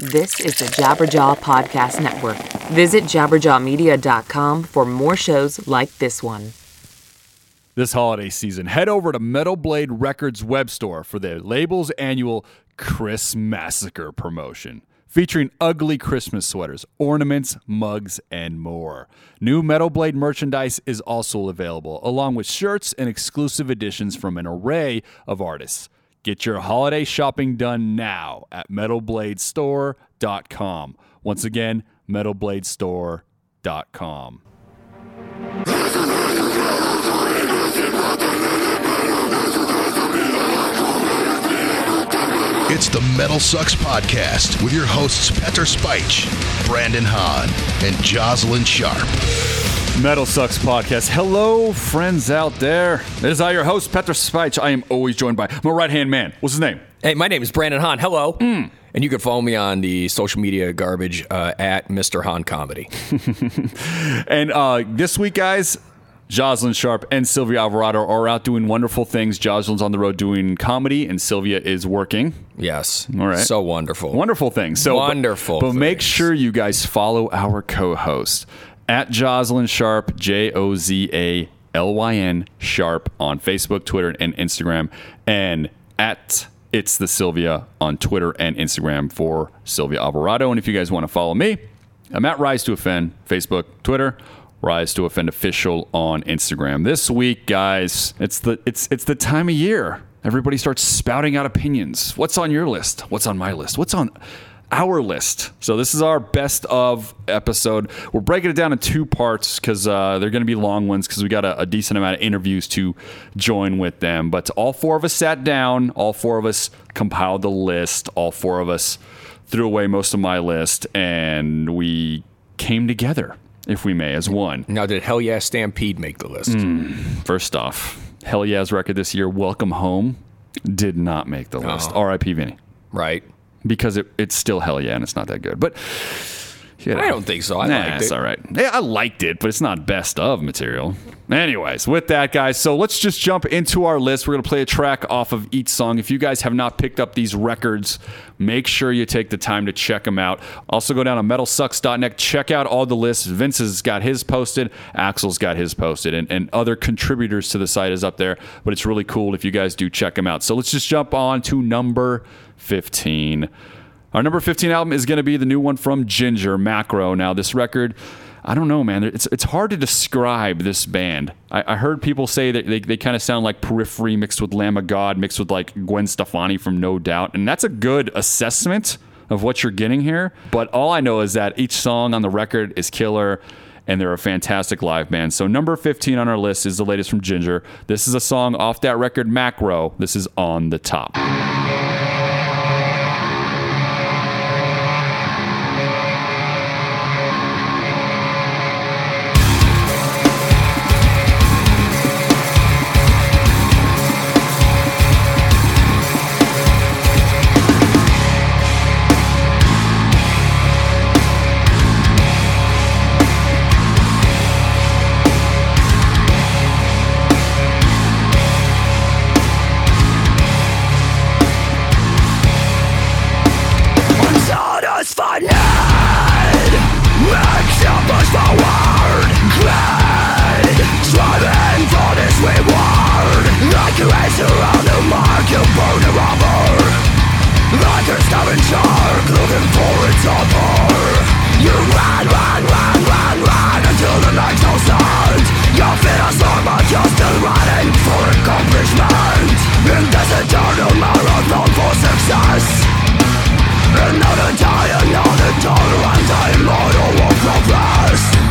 This is the Jabberjaw Podcast Network. Visit jabberjawmedia.com for more shows like this one. This holiday season, head over to Metal Blade Records web store for their label's annual Chris Massacre promotion featuring ugly Christmas sweaters, ornaments, mugs, and more. New Metal Blade merchandise is also available, along with shirts and exclusive editions from an array of artists. Get your holiday shopping done now at metalbladestore.com. Once again, metalbladestore.com. It's the Metal Sucks Podcast with your hosts Petter Speich, Brandon Hahn, and Jozalyn Sharp. Metal Sucks Podcast. Hello, friends out there. This is I, your host, Petter Spych. I am always joined by my right hand man. What's his name? Hey, my name is Brandon Hahn. Hello. And you can follow me on the social media garbage uh, at Mr. Hahn Comedy. And uh, this week, guys, Jozalyn Sharp and Sylvia Alvarado are out doing wonderful things. Jozalyn's on the road doing comedy, and Sylvia is working. Yes. All right. So wonderful. Wonderful things. So, Wonderful But, make things. sure you guys follow our co-host at Jozalyn Sharp, J O Z A L Y N Sharp on Facebook, Twitter, and Instagram, and at it's the Sylvia on Twitter and Instagram for Sylvia Alvarado. And if you guys want to follow me, I'm at Rise to Offend, Facebook, Twitter. Rise to Offend official on Instagram. This week, guys, it's the it's it's the time of year. Everybody starts spouting out opinions. What's on your list? What's on my list? What's on our list? So this is our best of episode. We're breaking it down in two parts because uh, they're going to be long ones because we got a, a decent amount of interviews to join with them. But all four of us sat down. All four of us compiled the list. All four of us threw away most of my list, and we came together, if we may, as one. Now, did Hellyeah Stampede make the list? First off, Hellyeah's record this year, Welcome Home, did not make the list. R.I.P. Vinny. Right. Because it, it's still Hellyeah and it's not that good. But you know. I don't think so. I nah, liked it's all right. Yeah, I liked it, but it's not best of material. Anyways, with that, guys, so let's just jump into our list. We're going to play a track off of each song. If you guys have not picked up these records, make sure you take the time to check them out. Also, go down to metalsucks.net, check out all the lists. Vince has got his posted, Axl's got his posted, and, and other contributors to the site is up there. But it's really cool if you guys do check them out. So let's just jump on to number 15. Our number 15 album is going to be the new one from Jinjer, Macro. Now, this record, I don't know, man. It's, it's hard to describe this band. I, I heard people say that they, they kind of sound like Periphery mixed with Lamb of God, mixed with like Gwen Stefani from No Doubt. And that's a good assessment of what you're getting here. But all I know is that each song on the record is killer. And they're a fantastic live band. So, number 15 on our list is the latest from Jinjer. This is a song off that record, Macro. This is On the Top. Jesus. Another day, another tolerance, immortal will progress.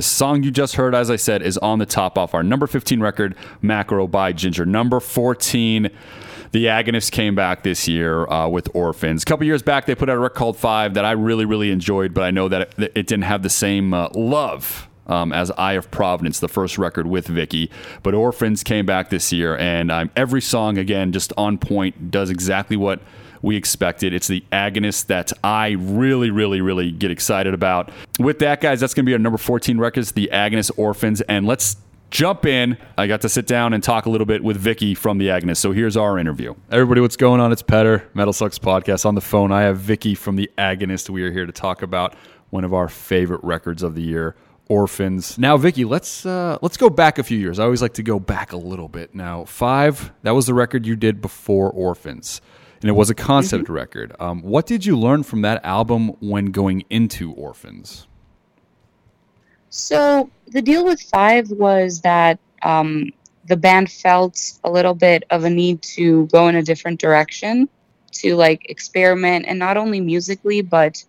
Song you just heard, as I said, is on the top off our number 15 record, Macro by Jinjer. Number 14, The Agonists came back this year uh, with Orphans. A couple years back, they put out a record called Five that I really, really enjoyed, but I know that it, it didn't have the same uh, love um, as Eye of Providence, the first record with Vicky. But Orphans came back this year, and um, every song, again, just on point, does exactly what we expected. It's the agonist that I really, really, really get excited about. With that, guys, that's going to be our number 14 records, the agonist Orphans. And let's jump in. I got to sit down and talk a little bit with Vicky from the agonist. So here's our interview. Everybody, what's going on? It's Petter, Metal Sucks Podcast. On the phone, I have Vicky from the agonist. We are here to talk about one of our favorite records of the year. Orphans. Now, Vicky, let's uh, let's go back a few years. I always like to go back a little bit. Now, five that was the record you did before Orphans and it was a concept record. Um, what did you learn from that album when going into Orphans? So the deal with Five was that um, the band felt a little bit of a need to go in a different direction, to like experiment, and not only musically, but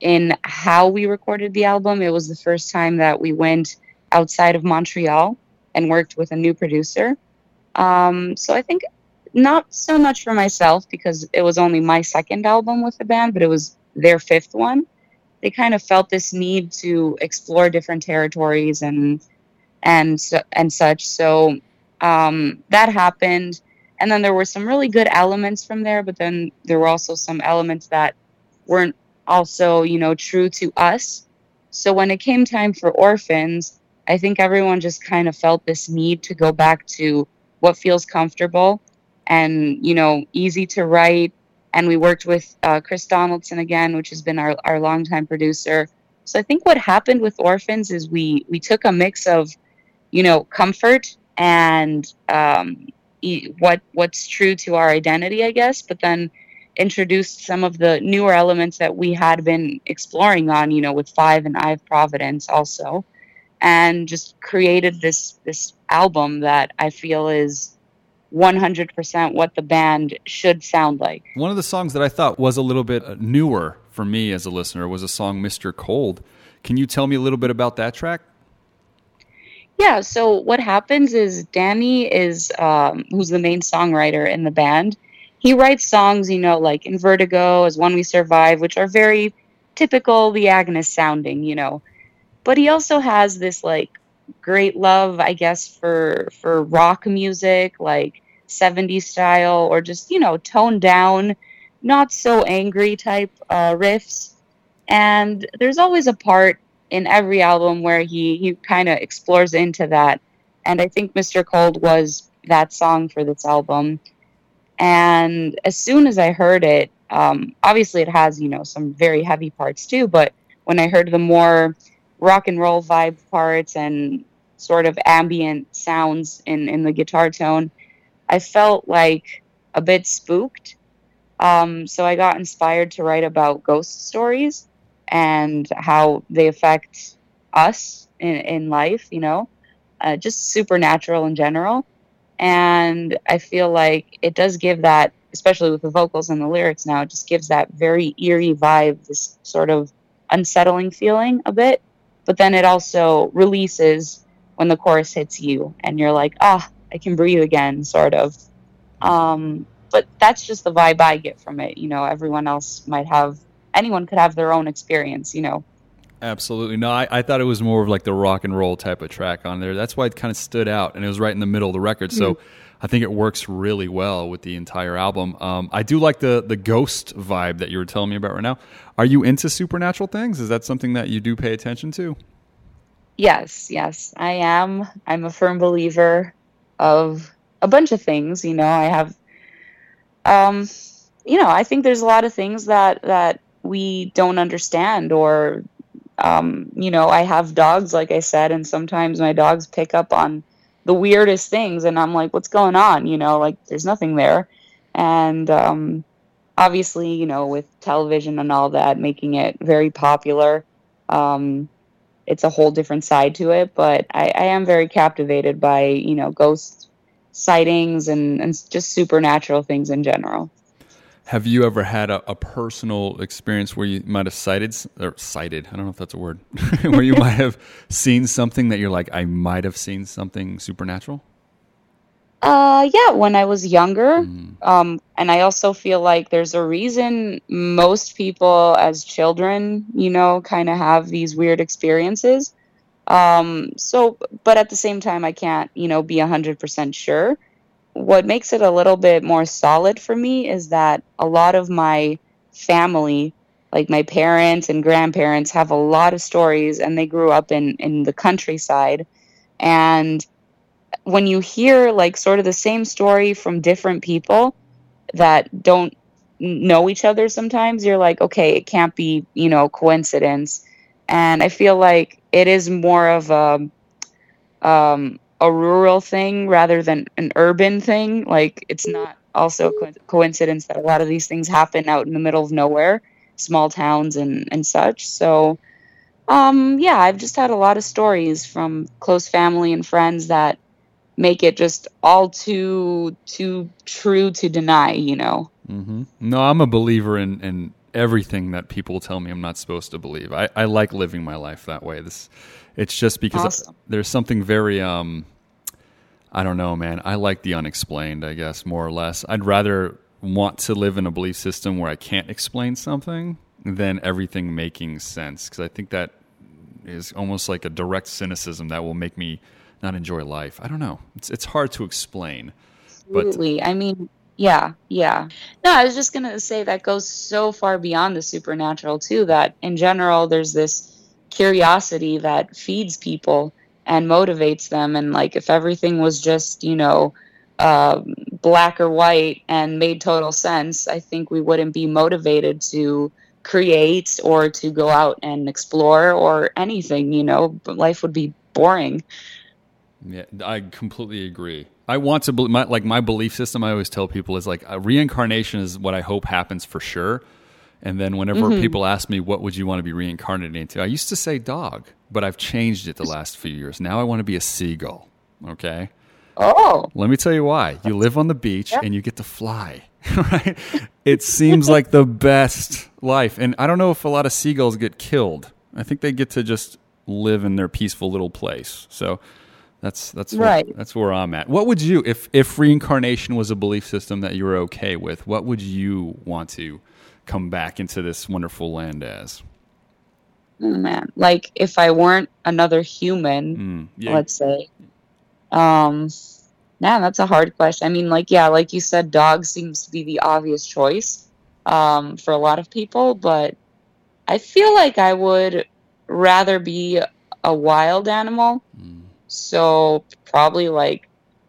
in how we recorded the album. It was the first time that we went outside of Montreal and worked with a new producer. Um, so I think not so much for myself because it was only my second album with the band, but it was their fifth one. They kind of felt this need to explore different territories and and and such. So um, that happened, and then there were some really good elements from there, but then there were also some elements that weren't also you know true to us. So when it came time for Orphans, I think everyone just kind of felt this need to go back to what feels comfortable and, you know, easy to write. And we worked with uh, Chris Donaldson again, which has been our, our longtime producer. So I think what happened with Orphans is we, we took a mix of, you know, comfort and um, e- what what's true to our identity, I guess, but then introduced some of the newer elements that we had been exploring on, you know, with Five and Eye of Providence also, and just created this this album that I feel is 100% what the band should sound like. One of the songs that I thought was a little bit uh, newer for me as a listener was a song Mr. Cold. Can you tell me a little bit about that track? Yeah, so what happens is Danny is um, who's the main songwriter in the band. He writes songs, you know, like in Vertigo, as One We Survive, which are very typical the Agonist sounding, you know. But he also has this like great love, I guess, for for rock music, like 70s style, or just, you know, toned down, not so angry type uh, riffs. And there's always a part in every album where he he kind of explores into that and i think mr cold was that song for this album and as soon as i heard it um, obviously it has you know some very heavy parts too but when i heard the more rock and roll vibe parts and sort of ambient sounds in in the guitar tone i felt like a bit spooked um, so i got inspired to write about ghost stories and how they affect us in, in life, you know, uh, just supernatural in general. And I feel like it does give that, especially with the vocals and the lyrics now, it just gives that very eerie vibe, this sort of unsettling feeling a bit. But then it also releases when the chorus hits you and you're like, ah, I can breathe again, sort of. Um, but that's just the vibe I get from it. You know, everyone else might have anyone could have their own experience, you know. Absolutely. No, I, I thought it was more of like the rock and roll type of track on there. That's why it kind of stood out, and it was right in the middle of the record. So I think it works really well with the entire album. Um, I do like the the ghost vibe that you were telling me about right now. Are you into supernatural things? Is that something that you do pay attention to? Yes, yes, I am. I'm a firm believer of a bunch of things. You know, I have, um, you know, I think there's a lot of things that that we don't understand, or, um, you know, I have dogs, like I said, and sometimes my dogs pick up on the weirdest things, and I'm like, what's going on? You know, like there's nothing there, and um, obviously, you know, with television and all that, making it very popular. Um, it's a whole different side to it, but I, I am very captivated by you know ghost sightings and, and just supernatural things in general. Have you ever had a, a personal experience where you might have cited or cited? I don't know if that's a word. where you might have seen something that you're like, I might have seen something supernatural. Uh, yeah, when I was younger, um, and I also feel like there's a reason most people as children, you know, kind of have these weird experiences. Um, so, but at the same time, I can't, you know, be 100% sure. What makes it a little bit more solid for me is that a lot of my family, like my parents and grandparents, have a lot of stories and they grew up in, in the countryside. And when you hear like sort of the same story from different people that don't know each other sometimes you're like okay it can't be you know coincidence and i feel like it is more of a um, a rural thing rather than an urban thing like it's not also co- coincidence that a lot of these things happen out in the middle of nowhere small towns and and such so um yeah i've just had a lot of stories from close family and friends that make it just all too too true to deny you know No, I'm a believer in, in everything that people tell me I'm not supposed to believe. I, I like living my life that way. This, it's just because Awesome. there's something very, um, I don't know, man. I like the unexplained, I guess, more or less. I'd rather want to live in a belief system where I can't explain something than everything making sense. Because I think that is almost like a direct cynicism that will make me not enjoy life. I don't know. It's, it's hard to explain. But Absolutely. I mean, yeah, yeah. No, I was just gonna say that goes so far beyond the supernatural too. That in general, there's this curiosity that feeds people, and motivates them and like if everything was just you know um, black or white and made total sense i think we wouldn't be motivated to create or to go out and explore or anything you know life would be boring Yeah, I completely agree. I want to believe, my, like my belief system. I always tell people is like reincarnation is what I hope happens for sure. And then whenever mm-hmm. people ask me what would you want to be reincarnated into, I used to say dog, but I've changed it the last few years. Now I want to be a seagull. Okay. oh Let me tell you why. You live on the beach and you get to fly, right? It seems like the best life. And I don't know if a lot of seagulls get killed. I think they get to just live in their peaceful little place. So that's that's where, Right. that's where I'm at. What would you if if reincarnation was a belief system that you were okay with? What would you want to come back into this wonderful land as? oh, man like if i weren't another human Mm, yeah. let's say. Um, man, that's a hard question. I mean, like, yeah, like you said, dog seems to be the obvious choice um, for a lot of people, but I feel like I would rather be a wild animal. So probably like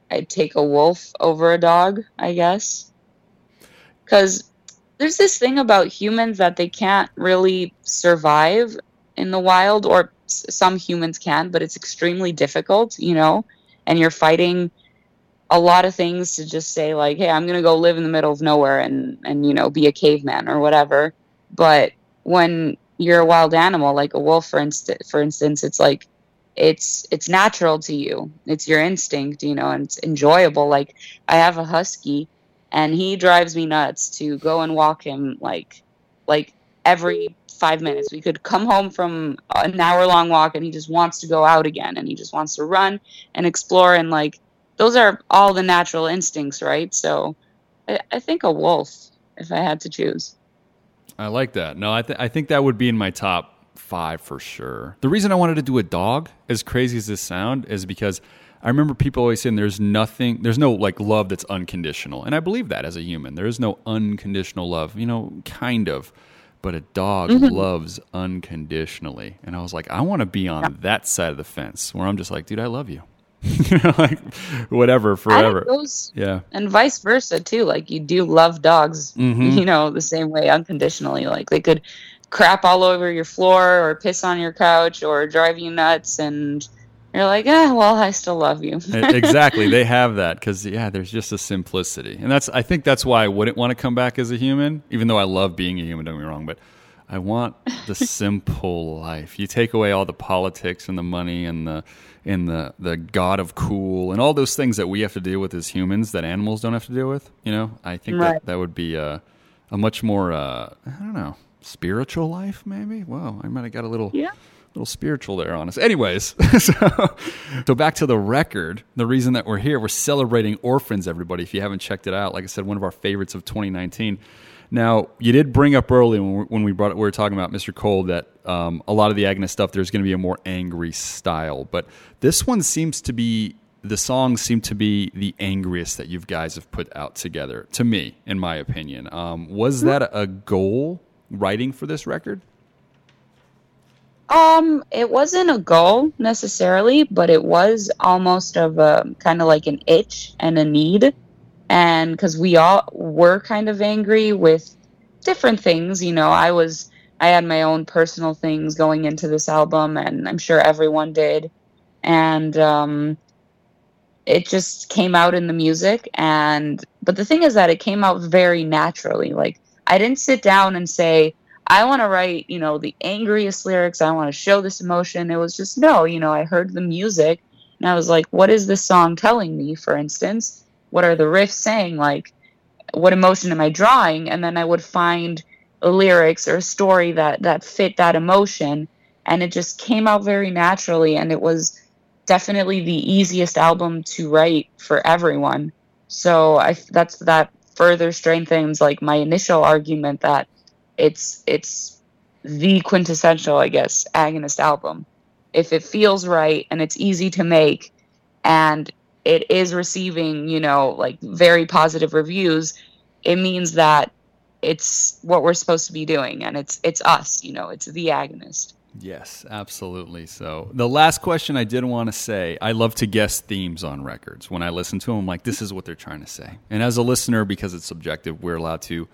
I'd take a wolf over a dog, I guess. Because there's this thing about humans that they can't really survive in the wild, or s- some humans can, but it's extremely difficult, you know? And you're fighting a lot of things to just say, like, hey, I'm going to go live in the middle of nowhere and, and, you know, be a caveman or whatever. But when you're a wild animal, like a wolf, for, inst- for instance, it's like, it's it's natural to you it's your instinct you know and it's enjoyable like i have a husky and he drives me nuts to go and walk him like like every five minutes we could come home from an hour long walk and he just wants to go out again and he just wants to run and explore and like those are all the natural instincts right so i, I think a wolf if i had to choose I like that. No, I, th- I think that would be in my top five for sure. The reason I wanted to do a dog, as crazy as this sound, is because I remember people always saying there's nothing, there's no like love that's unconditional, and I believe that as a human, there is no unconditional love. You know, kind of, but a dog loves unconditionally, and I was like, I want to be on that side of the fence where I'm just like, dude, I love you, you know, like whatever, forever. those Yeah. and vice versa too like you do love dogs Mhm. you know the same way unconditionally like they could crap all over your floor or piss on your couch or drive you nuts and you're like ah well i still love you. Exactly. They have that because yeah there's just a simplicity. And that's i think that's why i wouldn't want to come back as a human even though i love being a human don't get me wrong but i want the simple life. You take away all the politics and the money and the and the the god of cool and all those things that we have to deal with as humans that animals don't have to deal with you know? I think that Right. that would be a, a much more uh, i don't know spiritual life maybe? Wow i might have got a little yeah little spiritual there on us. Anyways, so, so back to the record. The reason that we're here, we're celebrating Orphans, everybody. If you haven't checked it out, like I said, one of our favorites of 2019. Now, you did bring up early when we, when we brought we were talking about Mr. Cold that um, a lot of the Agonist stuff there's going to be a more angry style, but this one seems to be the songs seem to be the angriest that you guys have put out together. To me, in my opinion, um, was that a goal writing for this record? Um, it wasn't a goal necessarily, but it was almost of a kind of like an itch and a need. And because we all were kind of angry with different things, you know, I was, I had my own personal things going into this album, and I'm sure everyone did. And, um, it just came out in the music and but the thing is that it came out very naturally like i didn't sit down and say I want to write, you know, the angriest lyrics. I want to show this emotion. It was just no, you know, I heard the music and I was like, what is this song telling me, for instance? What are the riffs saying? Like, what emotion am I drawing? And then I would find lyrics or a story that that fit that emotion and it just came out very naturally and it was definitely the easiest album to write for everyone. So I that's that further strengthens like my initial argument that it's it's the quintessential, I guess, agonist album. If it feels right and it's easy to make and it is receiving, you know, like very positive reviews, it means that it's what we're supposed to be doing and it's it's us, you know, it's the agonist. Yes, absolutely. So, the last question I did want to say I love to guess themes on records. When I listen to them, I'm like, this is what they're trying to say. And as a listener, because it's subjective, we're allowed to,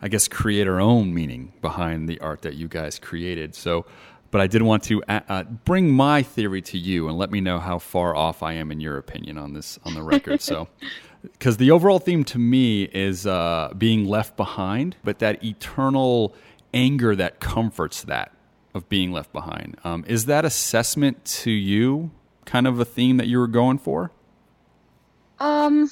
I guess, create our own meaning behind the art that you guys created. So, but I did want to uh, uh, bring my theory to you and let me know how far off I am in your opinion on this on the record. so, because the overall theme to me is uh, being left behind, but that eternal anger that comforts that of being left behind. Um, is that assessment to you kind of a theme that you were going for? Um,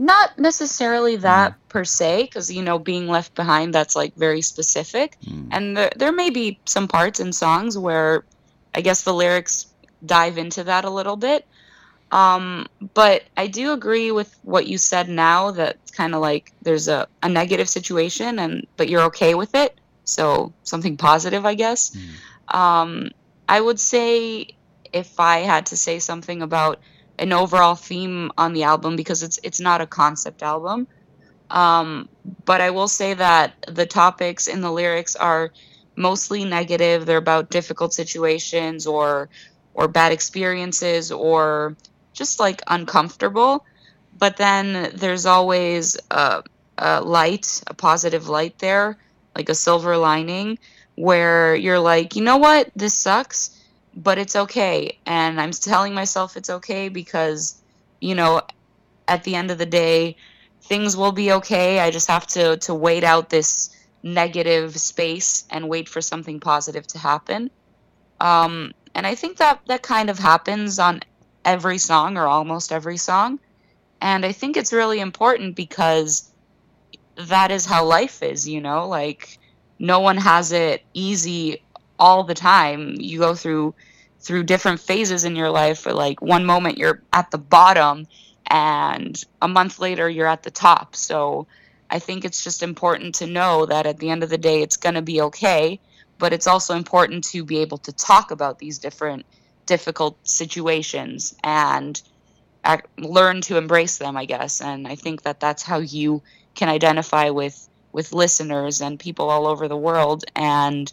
not necessarily that per se, because you know, being left behind that's like very specific, and there there may be some parts in songs where I guess the lyrics dive into that a little bit. Um, but I do agree with what you said now that kind of like there's a, a negative situation and but you're okay with it. So something positive, I guess. Um, I would say if I had to say something about an overall theme on the album because it's it's not a concept album. Um, but I will say that the topics in the lyrics are mostly negative. They're about difficult situations or or bad experiences or just like uncomfortable. But then there's always a, a light, a positive light there, like a silver lining, where you're like, you know what, this sucks, but it's okay. And I'm telling myself it's okay because, you know, at the end of the day, things will be okay. I just have to to wait out this negative space and wait for something positive to happen. Um, and I think that that kind of happens on every song or almost every song. And I think it's really important because that is how life is, you know? Like no one has it easy all the time. You go through through different phases in your life. Or like one moment you're at the bottom and a month later you're at the top. So I think it's just important to know that at the end of the day it's going to be okay, but it's also important to be able to talk about these different difficult situations and ac learn to embrace them, I guess. And I think that that's how you can identify with with listeners and people all over the world and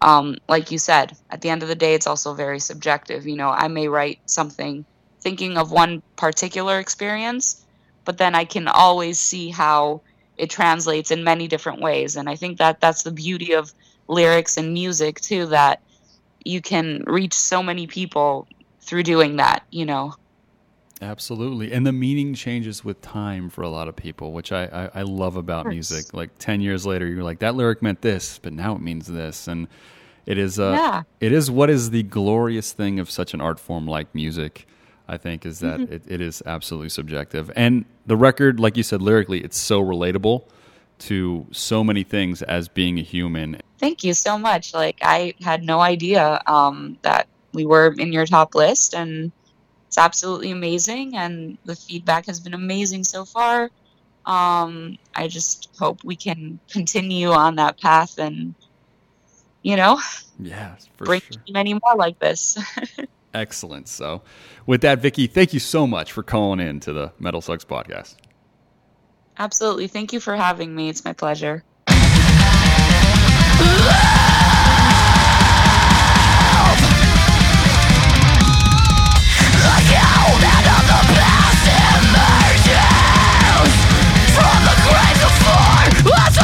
um, like you said, at the end of the day, it's also very subjective. You know, I may write something thinking of one particular experience, but then I can always see how it translates in many different ways. And I think that that's the beauty of lyrics and music, too, that you can reach so many people through doing that, you know. Absolutely. And the meaning changes with time for a lot of people, which I, I, I love about music. Like 10 years later, you're like, that lyric meant this, but now it means this. And it is, uh, Yeah. it is what is the glorious thing of such an art form like music, I think, is that it, it is absolutely subjective. And the record, like you said, lyrically, it's so relatable to so many things as being a human. Thank you so much. Like, I had no idea um, that we were in your top list, and it's absolutely amazing. And the feedback has been amazing so far. Um, I just hope we can continue on that path and, you know, Yeah, for bring sure. many more like this. Excellent. So, with that, Vicky, thank you so much for calling in to the Metal Sucks podcast. Absolutely. Thank you for having me. It's my pleasure. Another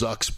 Sucks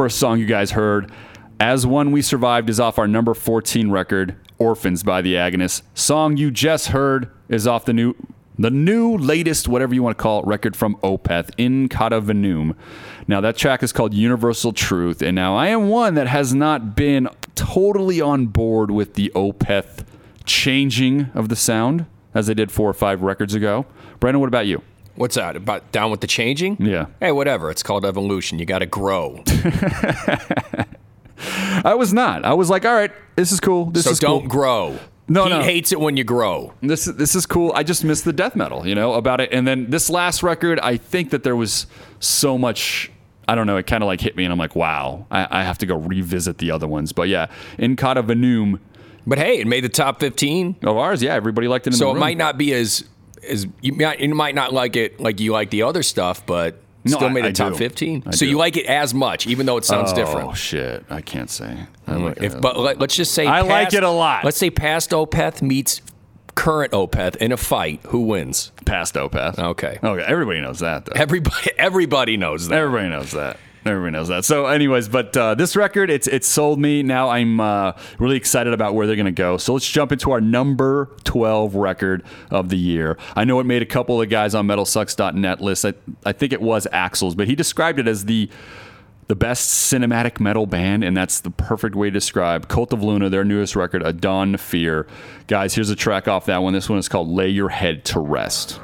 first song you guys heard, As One We Survived, is off our number 14 record, Orphans by the Agonists. Song you just heard is off the new the new latest, whatever you want to call it, record from Opeth, In Cauda Venenum. Now that track is called Universal Truth, and now I am one that has not been totally on board with the Opeth changing of the sound as they did four or five records ago. Brandon, what about you? What's that? About down with the changing? Yeah. Hey, whatever. It's called evolution. You got to grow. I was not. I was like, all right, this is cool. This so is don't cool. grow. No, he no. hates it when you grow. This this is cool. I just missed the death metal, you know, about it. And then this last record, I think that there was so much. I don't know. It kind of like hit me, and I'm like, wow, I, I have to go revisit the other ones. But yeah, in Cauda Venenum But hey, it made the top 15. of ours, yeah, everybody liked it. In So it might not be as as you might, you might not like it like you like the other stuff, but No, still I- made I the top do. 15. I so do. you like it as much, even though it sounds Oh different. Oh shit, I can't say. I mm, like If, it. but let, us just say I like it a lot. Let's say past Opeth meets current Opeth in a fight. Who wins? past Opeth. Okay. Okay, everybody knows that though. Everybody, everybody knows that. Everybody knows that. Everybody knows that. So, anyways, but uh, this record, it's it's sold me. Now I'm uh, really excited about where they're going to go. So let's jump into our number 12 record of the year. I know it made a couple of guys on MetalSucks.net list. I, I think it was Axl's, but he described it as the the best cinematic metal band, and that's the perfect way to describe Cult of Luna, their newest record, A Dawn Fear. Guys, here's a track off that one. This one is called Lay Your Head to Rest.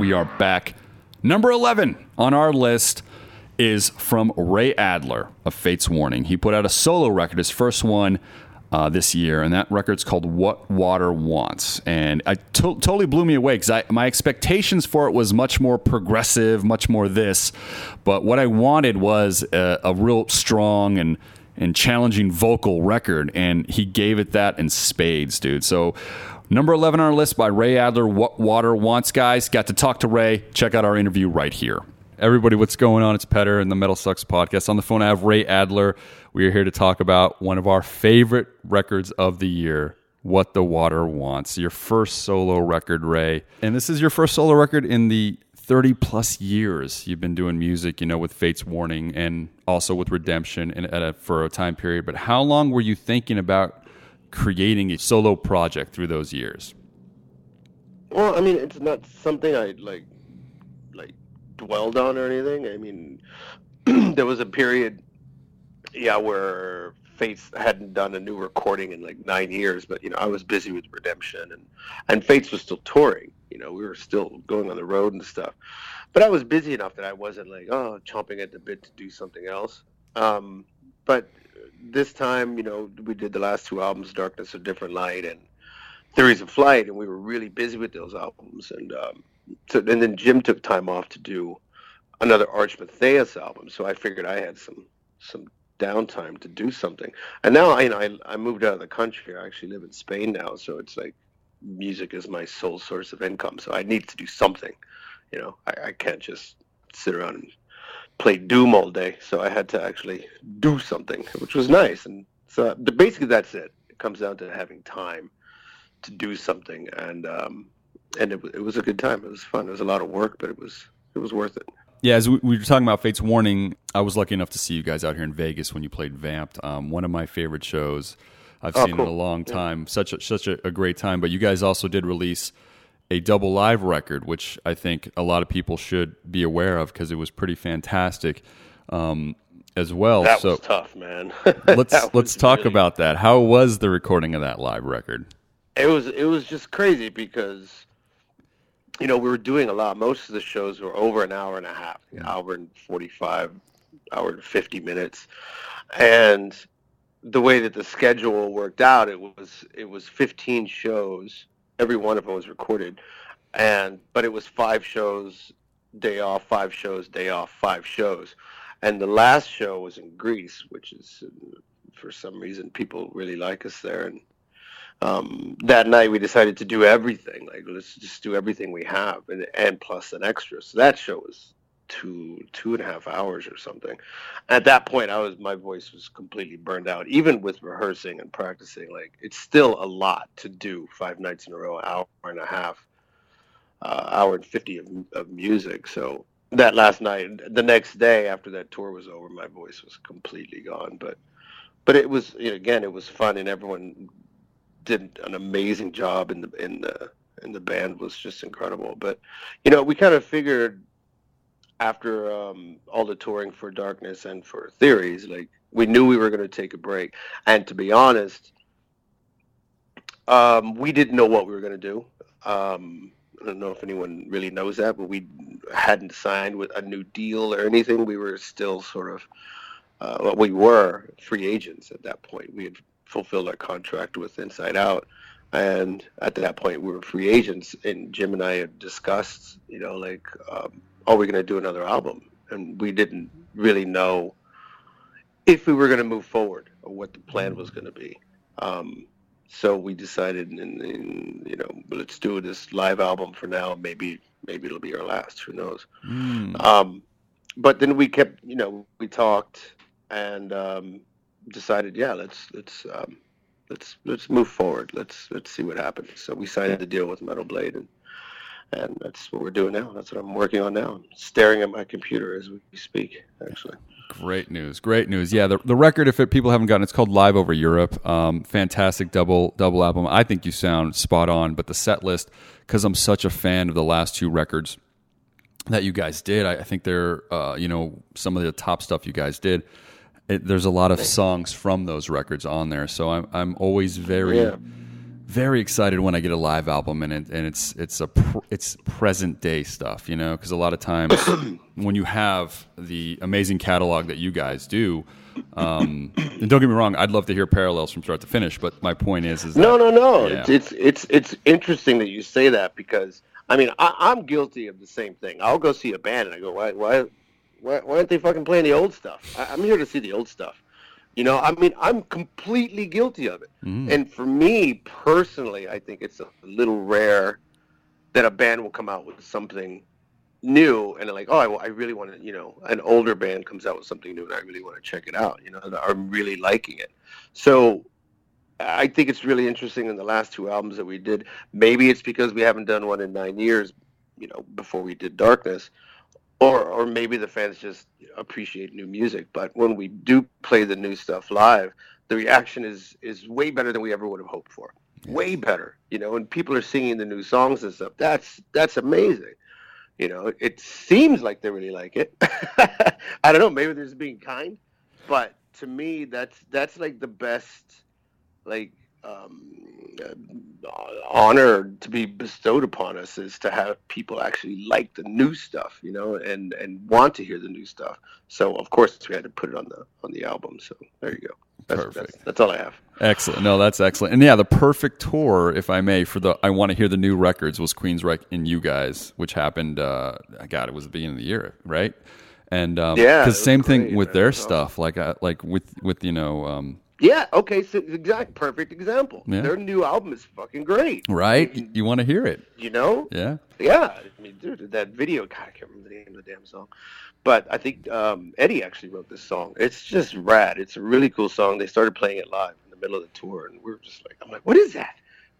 We are back. Number 11 on our list is from Ray Alder of Fates Warning. He put out a solo record, his first one uh, this year, and that record's called What Water Wants. And it to- totally blew me away because my expectations for it was much more progressive, much more this. But what I wanted was a, a real strong and and challenging vocal record, and he gave it that in spades, dude. So, number 11 on our list by Ray Alder, What Water Wants, guys. Got to talk to Ray. Check out our interview right here. Everybody, what's going on? It's Petter and the Metal Sucks podcast. On the phone, I have Ray Alder. We are here to talk about one of our favorite records of the year, What the Water Wants. Your first solo record, Ray. And this is your first solo record in the 30 plus years you've been doing music, you know, with Fates Warning and also with Redemption and at a, for a time period. But how long were you thinking about creating a solo project through those years? Well, I mean, it's not something I like, like dwelled on or anything. I mean, there was a period, yeah, where Fates hadn't done a new recording in like nine years, but you know, I was busy with Redemption, and and Fates was still touring. You know, we were still going on the road and stuff, but I was busy enough that I wasn't like, oh, chomping at the bit to do something else. Um, but this time, you know, we did the last two albums, Darkness of Different Light and Theories of Flight, and we were really busy with those albums. And um, so, and then Jim took time off to do another Arch Matheos album, so I figured I had some some downtime to do something. And now, I, you know, I I moved out of the country. I actually live in Spain now, so it's like music is my sole source of income. So I need to do something. You know, I, I can't just sit around and play Doom all day. So I had to actually do something, which was nice. And so but basically, that's it. It comes down to having time to do something, and um, and it, it was a good time. It was fun. It was a lot of work, but it was it was worth it. Yeah, as we, we were talking about Fates Warning, I was lucky enough to see you guys out here in Vegas when you played Vamp'd. Um, one of my favorite shows I've Oh, seen in a long time. Such a, such a, a great time. But you guys also did release a double live record, which I think a lot of people should be aware of because it was pretty fantastic um, as well. That so was tough, man. let's let's talk really- about that. How was the recording of that live record? it was it was just crazy because you know we were doing a lot most of the shows were over an hour and a half an hour and 45 hour and 50 minutes and the way that the schedule worked out it was it was 15 shows every one of them was recorded and but it was five shows day off five shows day off five shows and the last show was in greece which is for some reason people really like us there and um, that night we decided to do everything. Like let's just do everything we have, and and plus an extra. So that show was two two and a half hours or something. At that point, I was my voice was completely burned out. Even with rehearsing and practicing, like it's still a lot to do five nights in a row, hour and a half, uh, hour and fifty of, of music. So that last night, the next day after that tour was over, my voice was completely gone. But but it was you know, again, it was fun, and everyone did an amazing job in the in the and the band was just incredible. But you know, we kind of figured after um, all the touring for Darkness and for Theories, like we knew we were going to take a break. And to be honest, um, we didn't know what we were going to do. Um, I don't know if anyone really knows that, but we hadn't signed with a new deal or anything. We were still sort of, uh, well, we were free agents at that point. We had fulfilled our contract with Inside Out. And at that point, we were free agents. And Jim and I had discussed, you know, like, um, are we going to do another album? And we didn't really know if we were going to move forward or what the plan was going to be. Um, so we decided, and, and you know, let's do this live album for now. Maybe, maybe it'll be our last. Who knows? Um, but then we kept, you know, we talked and um, decided, yeah, let's let's um, let's let's move forward. Let's let's see what happens. So we signed the deal with Metal Blade, and and that's what we're doing now. That's what I'm working on now. I'm staring at my computer as we speak, actually. Great news, great news. Yeah, the, the record, if it, people haven't gotten, it's called Live Over Europe. Um, fantastic double double album. I think you sound spot on. But the set list, because I'm such a fan of the last two records that you guys did, I, I think they're uh, you know some of the top stuff you guys did. It, there's a lot of songs from those records on there, so I'm I'm always very Yeah. Very excited when I get a live album and it, and it's it's a pr- it's present day stuff, you know, because a lot of times when you have the amazing catalog that you guys do, um, and don't get me wrong, I'd love to hear parallels from start to finish, but my point is, is No, that, no, no. Yeah. It's, it's it's it's interesting that you say that because I mean I, I'm guilty of the same thing. I'll go see a band and I go, why why why, why aren't they fucking playing the old stuff? I, I'm here to see the old stuff. You know, I mean, I'm completely guilty of it. Mm. And for me personally, I think it's a little rare that a band will come out with something new and they're like, oh, I, I really want to, you know, an older band comes out with something new and I really want to check it out. You know, I'm really liking it. So I think it's really interesting in the last two albums that we did. Maybe it's because we haven't done one in nine years, you know, before we did Darkness, or or maybe the fans just appreciate new music. But when we do play the new stuff live, the reaction is is way better than we ever would have hoped for. Way better, you know. And people are singing the new songs and stuff. That's that's amazing. You know, it seems like they really like it. I don't know. Maybe they're just being kind, but to me, that's that's like the best like um, uh, honor to be bestowed upon us is to have people actually like the new stuff, you know, and and want to hear the new stuff. So of course we had to put it on the on the album. So there you go. That's, Perfect. That's, that's all I have. Excellent. No, that's excellent. And yeah, the perfect tour, if I may, for the I want to hear the new records was Queensryche and you guys, which happened. Uh, God, it was the beginning of the year, right? And um, Yeah, because same thing with man. their It was awesome. stuff, like uh, like with with you know, um, Yeah. Okay. So exact perfect example. Yeah. Their new album is fucking great. right? You want to hear it, You know. yeah? Yeah, I mean, dude, that video. God, I can't remember the name of the damn song, but I think um, Eddie actually wrote this song. It's just rad. It's a really cool song. They started playing it live in the middle of the tour, and we are just like, I'm like, what is that?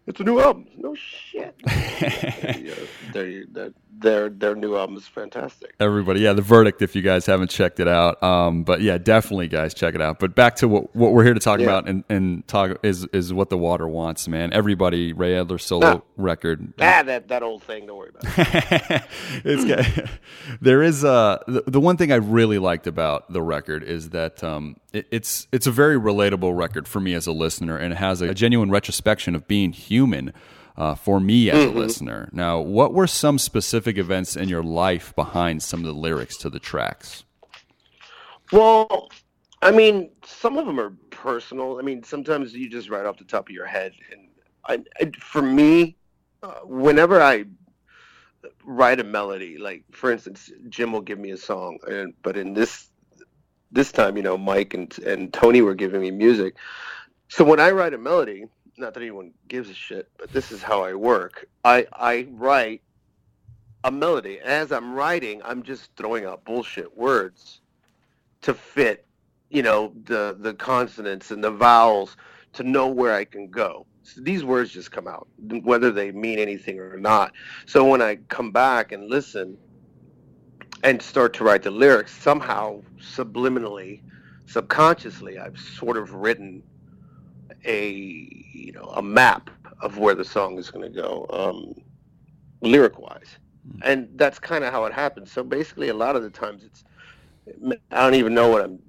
It's a new album. No shit. yeah, their, their their their new album is fantastic. Everybody, yeah, the verdict. If you guys haven't checked it out, um, but yeah, definitely, guys, check it out. But back to what what we're here to talk Yeah. about and, and talk is is what the water wants, man. Everybody, Ray Alder solo Ah. record. Ah, that that old thing. Don't worry about it. it's got, there is uh the, the one thing I really liked about the record is that um it, it's it's a very relatable record for me as a listener and it has a, genuine retrospection of being human uh, for me as a listener. Now, what were some specific events in your life behind some of the lyrics to the tracks? Well, I mean, some of them are personal. I mean, sometimes you just write off the top of your head. And I, I, for me, uh, whenever I write a melody, like for instance, Jim will give me a song, and but in this this time, you know, Mike and and Tony were giving me music. So when I write a melody, not that anyone gives a shit, but this is how I work. I I write a melody. As I'm writing, I'm just throwing out bullshit words to fit, you know, the the consonants and the vowels to know where I can go. So these words just come out, whether they mean anything or not. So when I come back and listen and start to write the lyrics, somehow subliminally, subconsciously, I've sort of written a you know a map of where the song is going to go, um, lyric wise, and that's kind of how it happens. So basically, a lot of the times it's I don't even know what I'm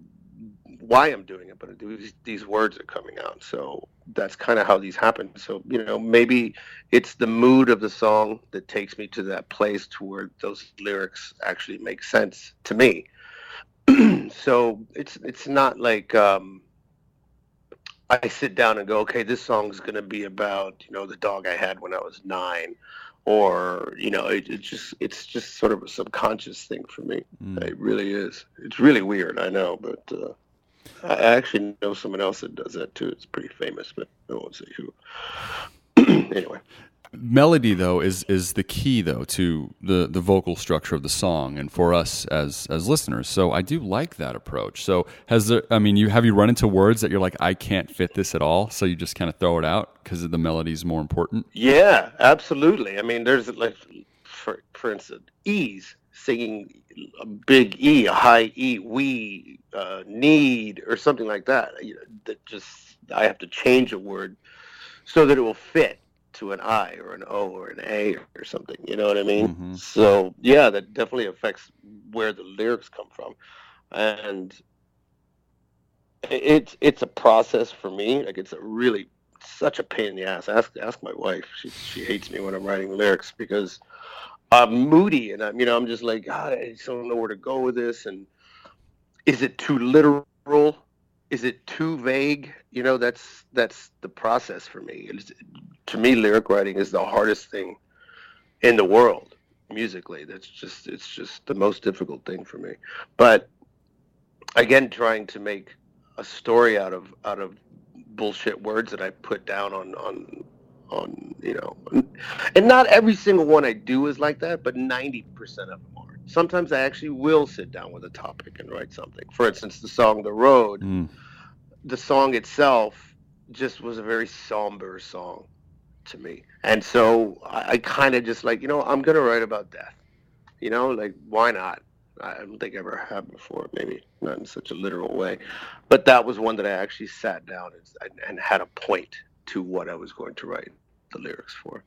why I'm doing it, but these, these words are coming out. So that's kind of how these happen. So you know, maybe it's the mood of the song that takes me to that place to where those lyrics actually make sense to me. so it's it's not like um, I sit down and go, okay, this song's going to be about you know the dog I had when I was nine, or you know, it, it just it's just sort of a subconscious thing for me. It really is. It's really weird, I know, but uh, I actually know someone else that does that too. It's pretty famous, but I won't say who. anyway, melody though is is the key though to the the vocal structure of the song and for us as as listeners so i do like that approach so has there i mean you have you run into words that you're like i can't fit this at all so you just kind of throw it out because the melody is more important yeah, absolutely. I mean, there's like, for for instance, E's singing a big E, a high E, we uh, need, or something like that. You know, that just I have to change a word so that it will fit to an I or an O or an A or something. You know what I mean? Mhm. So yeah, that definitely affects where the lyrics come from, and it's it's a process for me. Like it's a really such a pain in the ass. Ask ask my wife. She she hates me when I'm writing lyrics because I'm moody and I'm you know I'm just like God, I just don't know where to go with this. And is it too literal? Is it too vague? You know, that's that's the process for me. It's, to me, lyric writing is the hardest thing in the world musically. That's just it's just the most difficult thing for me. But again, trying to make a story out of out of bullshit words that I put down on on on you know, and not every single one I do is like that, but ninety percent of them are. Sometimes I actually will sit down with a topic and write something. For instance, the song "The Road." Mm. the song itself just was a very somber song to me. And so I, I kind of just like, you know, I'm going to write about death. You know, like, why not? I don't think I ever have before, maybe not in such a literal way. But that was one that I actually sat down and, and had a point to what I was going to write the lyrics for.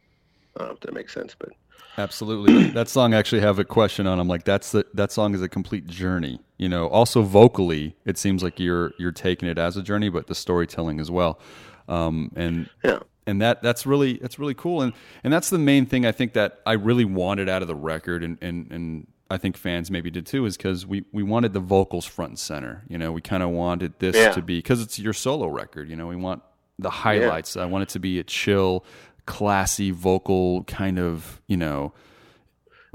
I don't know if that makes sense, but Absolutely. that song actually have a question on. I'm like, that's the that song is a complete journey. You know, also vocally, it seems like you're you're taking it as a journey, but the storytelling as well. Um, and yeah. and that that's really that's really cool. And and that's the main thing I think that I really wanted out of the record, and and and I think fans maybe did too, is because we we wanted the vocals front and center. You know, we kind of wanted this Yeah. to be because it's your solo record. You know, we want the highlights. I want it to be a chill, classy vocal kind of you know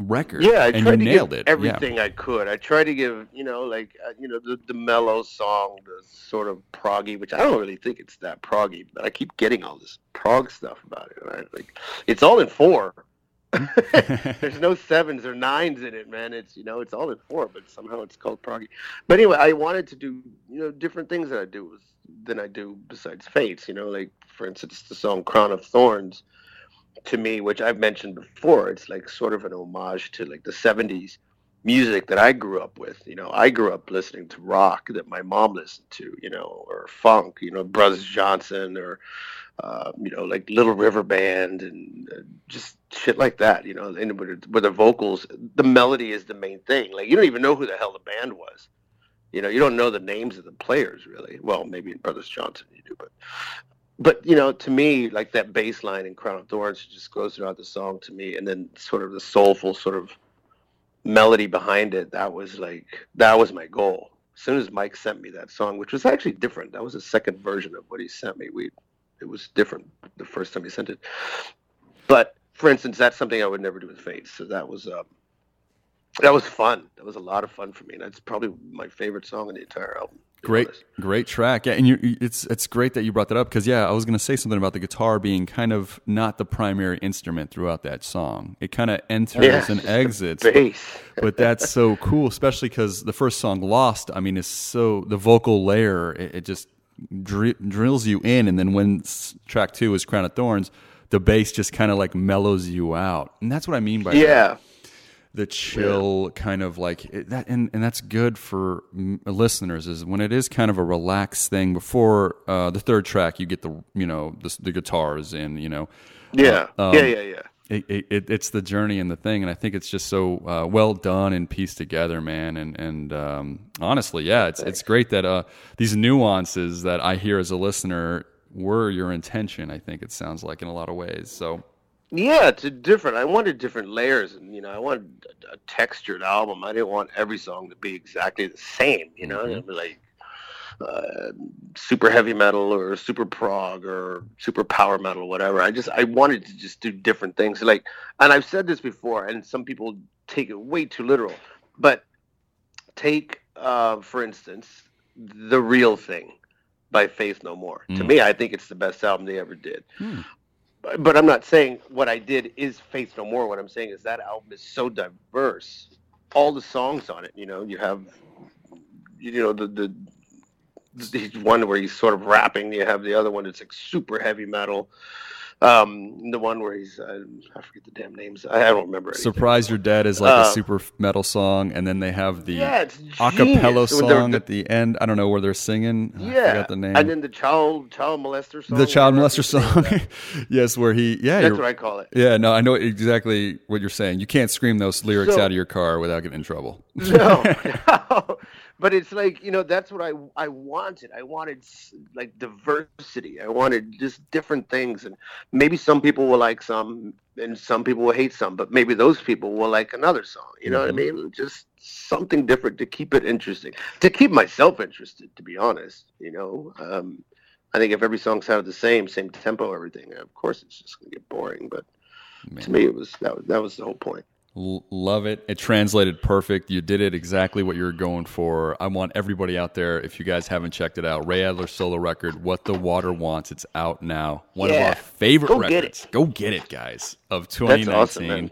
record. Yeah, I and tried to nailed give it. everything I could. I tried to give, you know, like uh, you know, the the mellow song, the sort of proggy, which I don't really think it's that proggy, but I keep getting all this prog stuff about it. Right? Like, it's all in four. There's no sevens or nines in it, man. It's you know, it's all in four, but somehow it's called proggy. But anyway, I wanted to do you know different things that I do than I do besides Fates. You know, like for instance, the song "Crown of Thorns." to me, which I've mentioned before, it's like sort of an homage to like the 70s music that I grew up with. You know, I grew up listening to rock that my mom listened to, you know, or funk, you know, Brothers Johnson or, uh, you know, like Little River Band and uh, just shit like that, you know, and with, where the vocals, the melody is the main thing. Like, you don't even know who the hell the band was. You know, you don't know the names of the players really. Well, maybe in Brothers Johnson you do, but but you know, to me, like that bass line in Crown of Thorns just goes throughout the song to me, and then sort of the soulful sort of melody behind it. That was like that was my goal. As soon as Mike sent me that song, which was actually different, that was a second version of what he sent me. We it was different the first time he sent it. But for instance, that's something I would never do with Fates. So that was um, that was fun. That was a lot of fun for me. And that's probably my favorite song in the entire album. Great, honest. great track. Yeah, and you, it's it's great that you brought that up because yeah, I was going to say something about the guitar being kind of not the primary instrument throughout that song. It kind of enters Yeah, and exits, bass. but that's so cool, especially because the first song, "Lost," I mean, is so the vocal layer. It, it just dri- drills you in, and then when s- track two is "Crown of Thorns," the bass just kind of like mellows you out, and that's what I mean by that Yeah. the chill kind of like it, that and, and that's good for mm, listeners is when it is kind of a relaxed thing before uh, the third track you get the you know the, the guitars and you know Yeah. um, yeah. Yeah. Yeah. It, it, it, it's the journey and the thing and i think it's just so uh, well done and pieced together man and and um, honestly yeah it's it's great that uh, these nuances that i hear as a listener were your intention i think it sounds like in a lot of ways so Yeah, it's a different. I wanted different layers, and you know, I wanted a, a textured album. I didn't want every song to be exactly the same. You know, be like uh, super heavy metal or super prog or super power metal, whatever. I just I wanted to just do different things. Like, and I've said this before, and some people take it way too literal, but take uh, for instance, the real thing by Faith No More. To Mm. me, I think it's the best album they ever did but but I'm not saying what I did is Faith No More. What I'm saying is that album is so diverse. All the songs on it, you know, you have, you know, the the, the one where he's sort of rapping. You have the other one that's like super heavy metal. Um, the one where he's uh, I forget the damn names. I, I don't remember. anything. Surprise You're Dead is like Uh, a super metal song, and then they have the Yeah, acapella genius. When they're- song at the end. I don't know where they're singing. I Yeah, forgot the name. and then the child child molester song. the child molester song. yes, where he yeah, That's what I call it. yeah, no, I know exactly what you're saying. You can't scream those lyrics So- out of your car without getting in trouble. no, no. But it's like you know that's what I I wanted. I wanted like diversity. I wanted just different things, and maybe some people will like some, and some people will hate some. But maybe those people will like another song. You know what I mean? Just something different to keep it interesting, to keep myself interested. To be honest, you know. Um, I think if every song sounded the same, same tempo, everything, of course it's just gonna get boring. But to me, it was that was that was the whole point. L- love it. It translated perfect. You did it exactly what you were going for. I want everybody out there, if you guys haven't checked it out, Ray Alder solo record, What the Water Wants. It's out now. One of Yeah. our favorite Go get records. Go get it, guys, of That's 2019. awesome,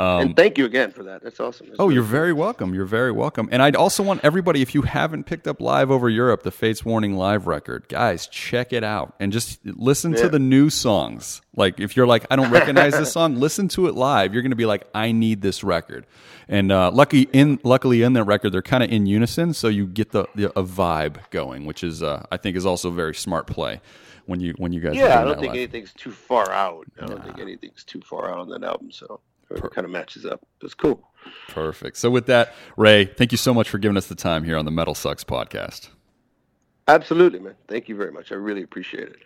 man. and thank you again for that. That's awesome. That's Um, Oh, really you're very welcome. You're very welcome. And I'd also want everybody, if you haven't picked up Live Over Europe, the Fates Warning live record, guys, check it out and just listen to the new songs. Like, if you're like, I don't recognize this song, listen to it live. You're going to be like, I need this record. And uh, lucky in luckily in that record, they're kind of in unison, so you get the, the a vibe going, which is uh, I think is also a very smart play when you when you guys. Yeah, I don't think live. anything's too far out. I don't think anything's too far out on that album, so it kind of matches up. It's cool. Perfect. So with that, Ray, thank you so much for giving us the time here on the Metal Sucks podcast. Absolutely, man. Thank you very much. I really appreciate it.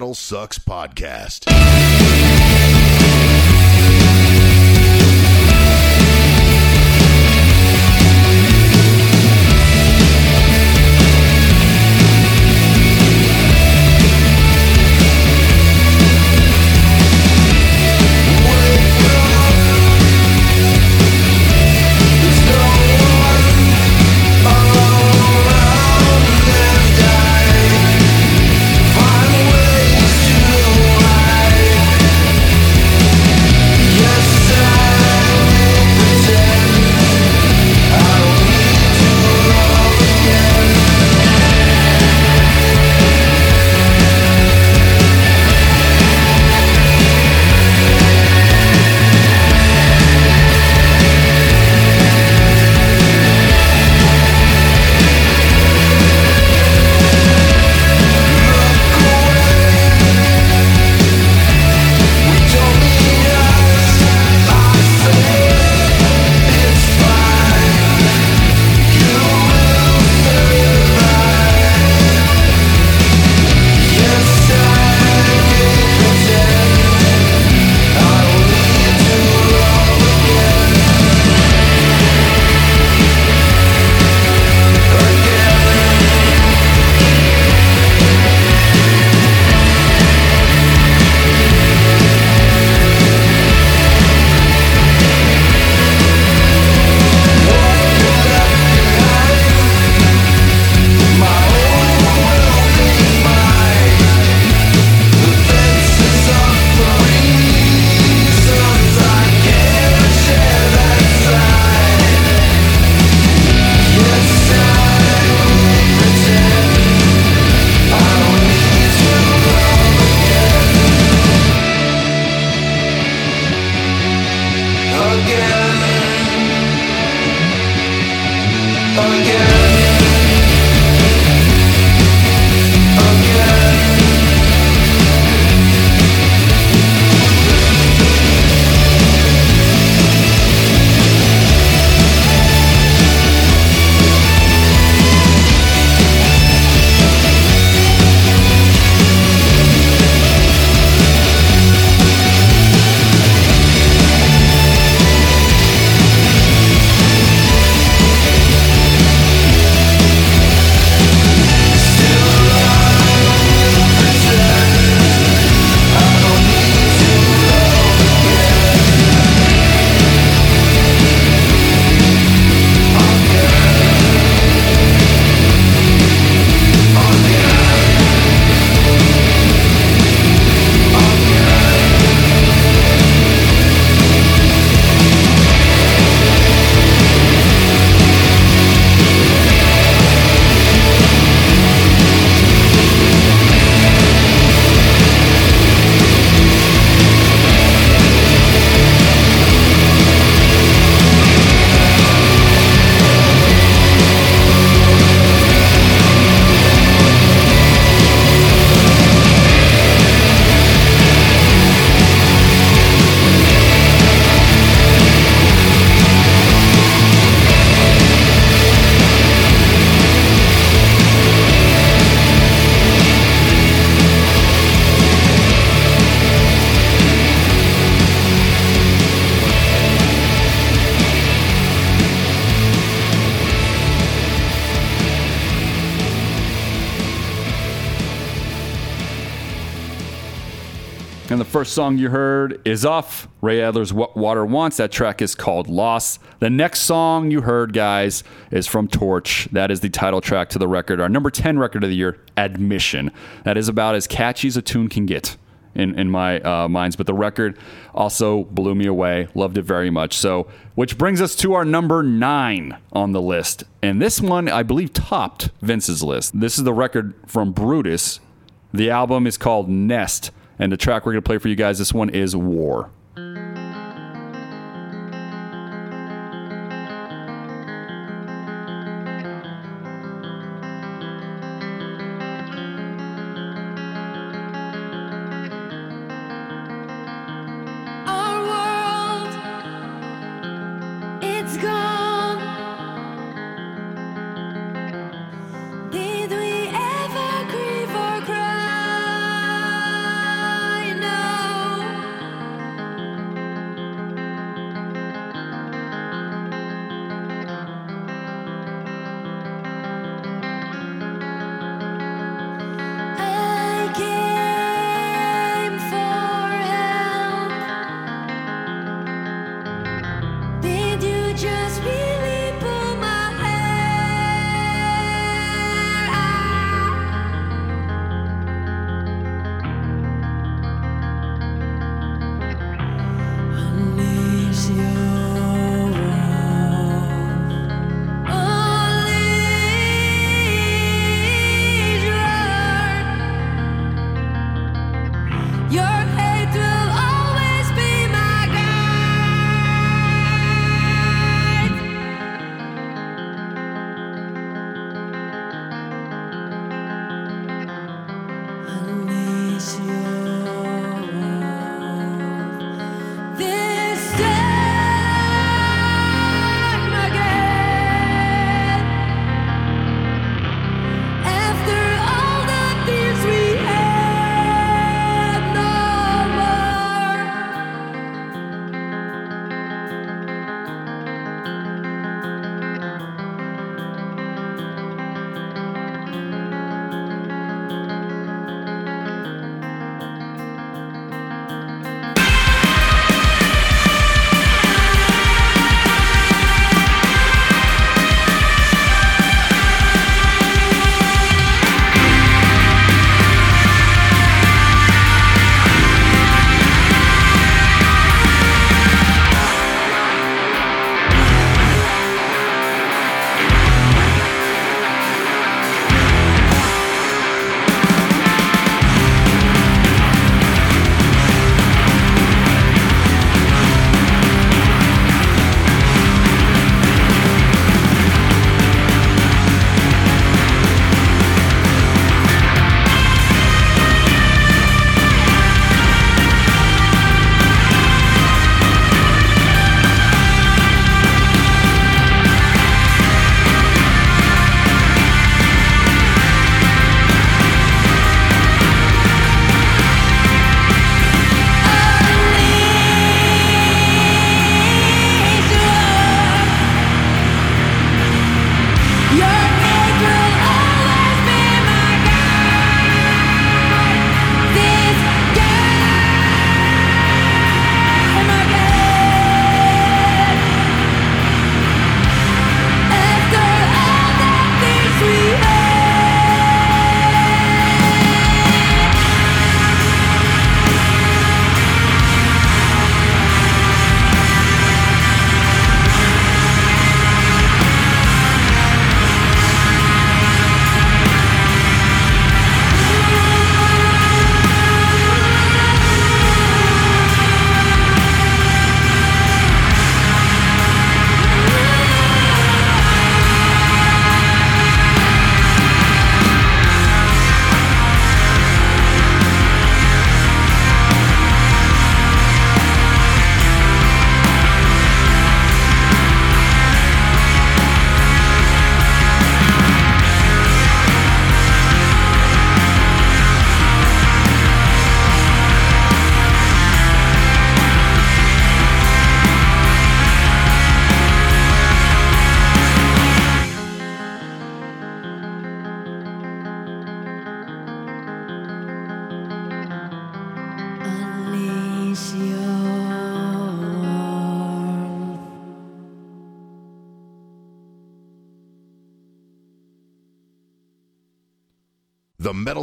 Metal Sucks Podcast. First song you heard is off Ray Alder's What Water Wants. That track is called Lost. The next song you heard, guys, is from Torche. That is the title track to the record, our number 10 record of the year, Admission. That is about as catchy as a tune can get in, in my uh, minds. But the record also blew me away. Loved it very much. So, which brings us to our number nine on the list. And this one, I believe, topped Vince's list. This is the record from Brutus. The album is called Nest. And the track we're going to play for you guys, this one is War.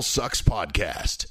Sucks Podcast.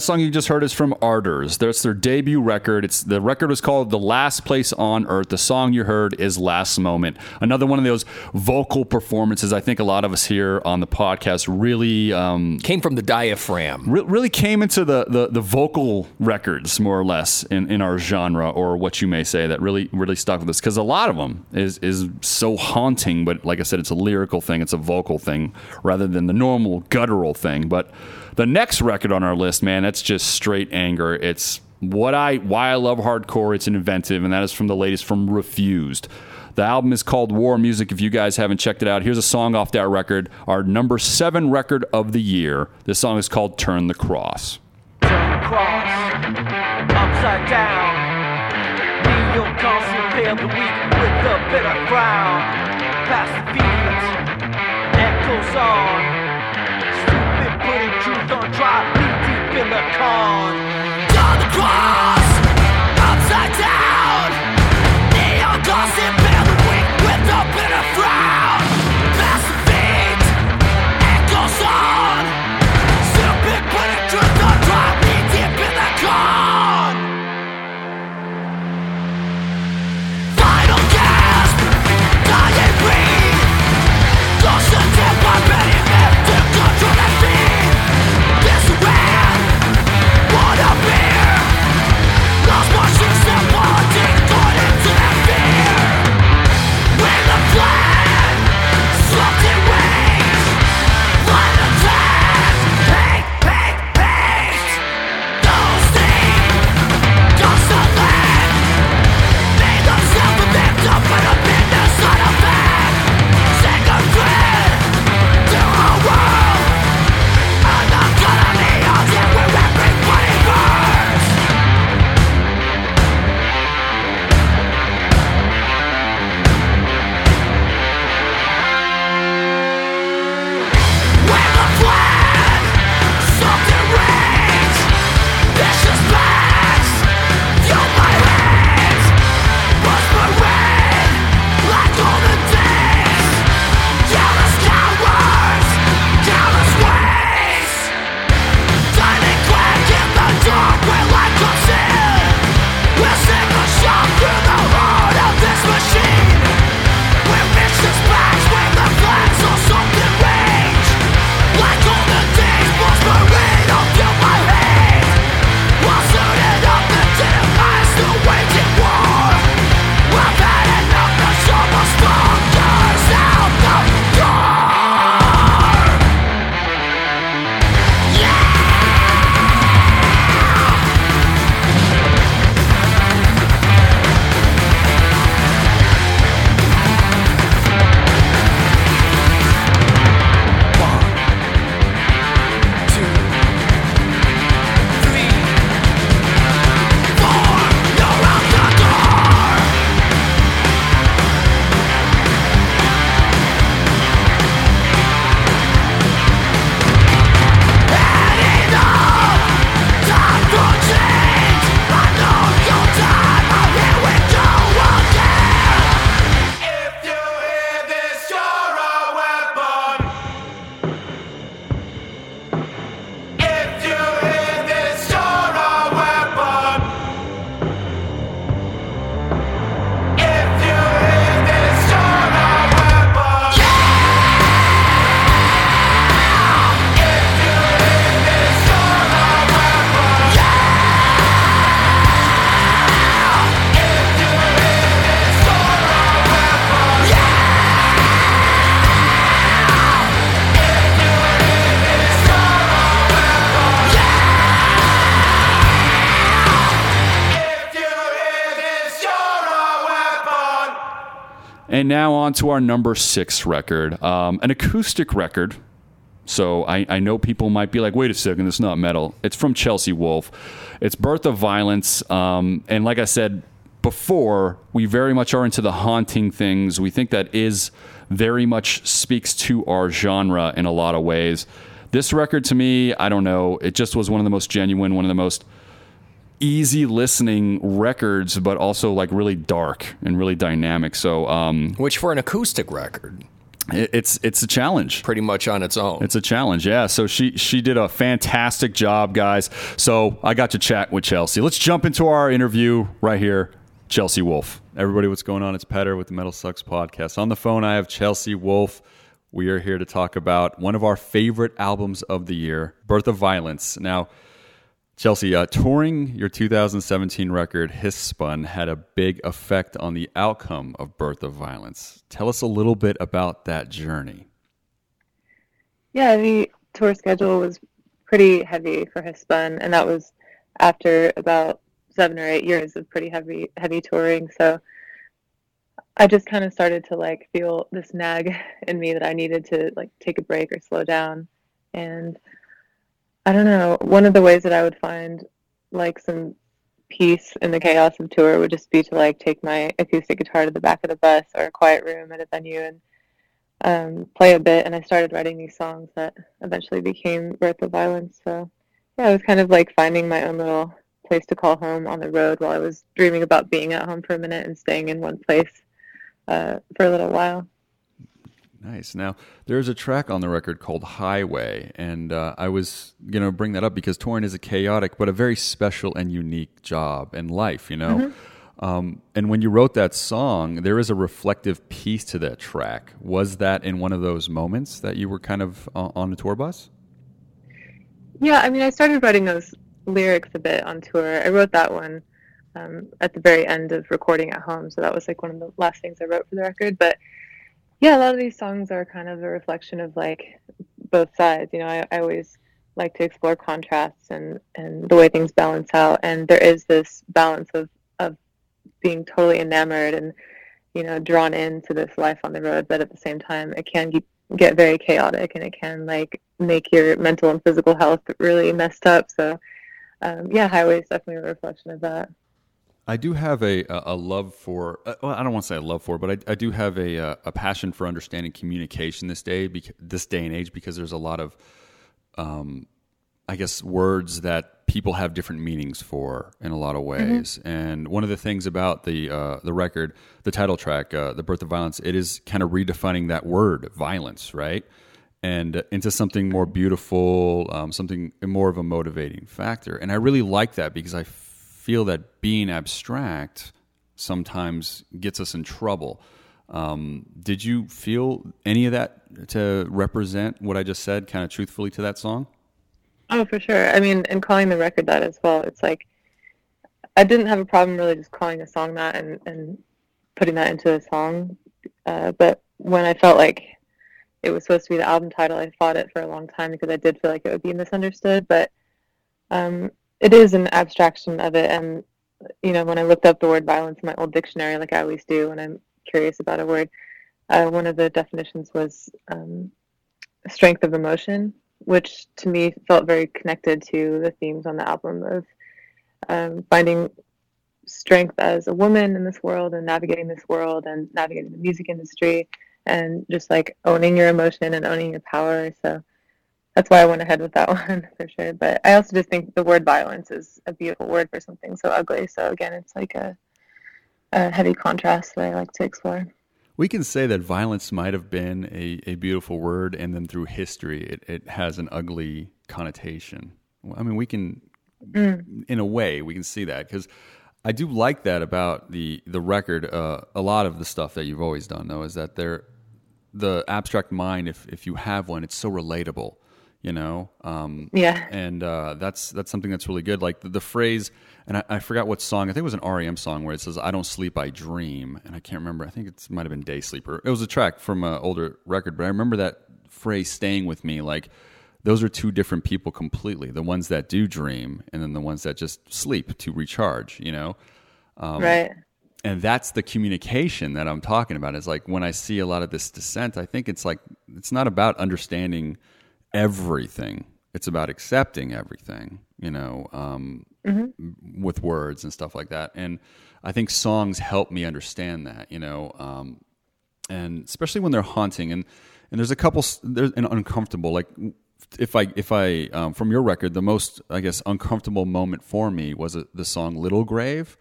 That song you just heard is from Ardours. That's their debut record. It's the record was called "The Last Place on Earth." The song you heard is "Last Moment." Another one of those vocal performances. I think a lot of us here on the podcast really um, Came from the diaphragm. re- really came into the, the the vocal records more or less in, in our genre or what you may say that really really stuck with us because a lot of them is is so haunting but like I said it's a lyrical thing it's a vocal thing rather than the normal guttural thing but the next record on our list man that's just straight anger it's what I why I love hardcore it's inventive and that is from the latest from Refused The album is called War Music. If you guys haven't checked it out, here's a song off that record, our number seven record of the year. This song is called Turn the Cross. Turn the cross, upside down. Kneel, constant, the weak with bitter frown. The feet, echoes on. Putting truth me deep in the con. Down the cross, on to our number six record, um, an acoustic record. So I, I know people might be like, wait a second, it's not metal. It's from Chelsea Wolfe. It's Birth of Violence. Um, and like I said before, we very much are into the haunting things. We think that is very much speaks to our genre in a lot of ways. This record to me, I don't know, it just was one of the most genuine, one of the most easy listening records, but also like really dark and really dynamic. So um, Which for an acoustic record, it's it's a challenge. pretty much on its own. It's a challenge, yeah. So she she did a fantastic job, guys. So I got to chat with Chelsea. Let's jump into our interview right here. Chelsea Wolfe. Everybody, what's going on? It's Petter with the Metal Sucks podcast. On the phone, I have Chelsea Wolfe. We are here to talk about one of our favorite albums of the year, Birth of Violence. Now, Chelsea, uh, touring your 2017 record, Hiss Spun, had a big effect on the outcome of Birth of Violence. Tell us a little bit about that journey. Yeah, the tour schedule was pretty heavy for Hiss Spun, and that was after about seven or eight years of pretty heavy heavy touring. So I just kind of started to like feel this nag in me that I needed to like take a break or slow down. And I don't know, one of the ways that I would find like some peace in the chaos of tour would just be to like take my acoustic guitar to the back of the bus or a quiet room at a venue and um, play a bit. And I started writing these songs that eventually became Birth of Violence. So yeah, I was kind of like finding my own little place to call home on the road while I was dreaming about being at home for a minute and staying in one place uh, for a little while. Nice. Now, there's a track on the record called Highway, and uh, I was going to bring that up because touring is a chaotic but a very special and unique job and life, you know? Um, and when you wrote that song, there is a reflective piece to that track. Was that in one of those moments that you were kind of uh, on the tour bus? Yeah, I mean, I started writing those lyrics a bit on tour. I wrote that one um, at the very end of recording at home, so that was like one of the last things I wrote for the record. But yeah, a lot of these songs are kind of a reflection of like both sides. You know, I, I always like to explore contrasts and and the way things balance out, and there is this balance of of being totally enamored and you know drawn into this life on the road, but at the same time, it can get get very chaotic and it can like make your mental and physical health really messed up. So um, yeah, highway is definitely a reflection of that. I do have a a love for. Uh, well, I don't want to say a love for, but I, I do have a uh, a passion for understanding communication this day, this day and age, because there's a lot of, um, I guess, words that people have different meanings for in a lot of ways. And one of the things about the uh, the record, the title track, uh, "The Birth of Violence," it is kind of redefining that word, violence, right? and uh, into something more beautiful, um, something more of a motivating factor. And I really like that because I feel that being abstract sometimes gets us in trouble. Um, did you feel any of that to represent what I just said, kind of truthfully to that song? Oh, for sure. I mean, and calling the record that as well. It's like I didn't have a problem really just calling a song that and and putting that into a song. Uh, but when I felt like it was supposed to be the album title, I fought it for a long time because I did feel like it would be misunderstood. But um, it is an abstraction of it, and you know, when I looked up the word violence in my old dictionary, like I always do when I'm curious about a word, uh, one of the definitions was um, strength of emotion, which to me felt very connected to the themes on the album of um, finding strength as a woman in this world and navigating this world and navigating the music industry and just like owning your emotion and owning your power. So that's why I went ahead with that one for sure. But I also just think the word violence is a beautiful word for something so ugly. So again, it's like a, a heavy contrast that I like to explore. We can say that violence might have been a, a beautiful word, and then through history, it, it has an ugly connotation. I mean, we can, in a way, we can see that because I do like that about the the record. Uh, a lot of the stuff that you've always done, though, is that they're the abstract mind. If if you have one, it's so relatable, you know. Um, Yeah. and uh, that's that's something that's really good. Like the, the phrase, and I, I forgot what song. I think it was an REM song where it says, "I don't sleep, I dream," and I can't remember. I think it might have been "Day Sleeper." It was a track from an older record, but I remember that phrase staying with me. Like those are two different people completely. The ones that do dream, and then the ones that just sleep to recharge. You know. Um, right. and that's the communication that I'm talking about. Is like when I see a lot of this dissent, I think it's like it's not about understanding everything. It's about accepting everything, you know, um, with words and stuff like that. And I think songs help me understand that, you know, um, and especially when they're haunting. And and there's a couple there's an uncomfortable like if I if I um, from your record, the most I guess uncomfortable moment for me was uh the song "Little Grave."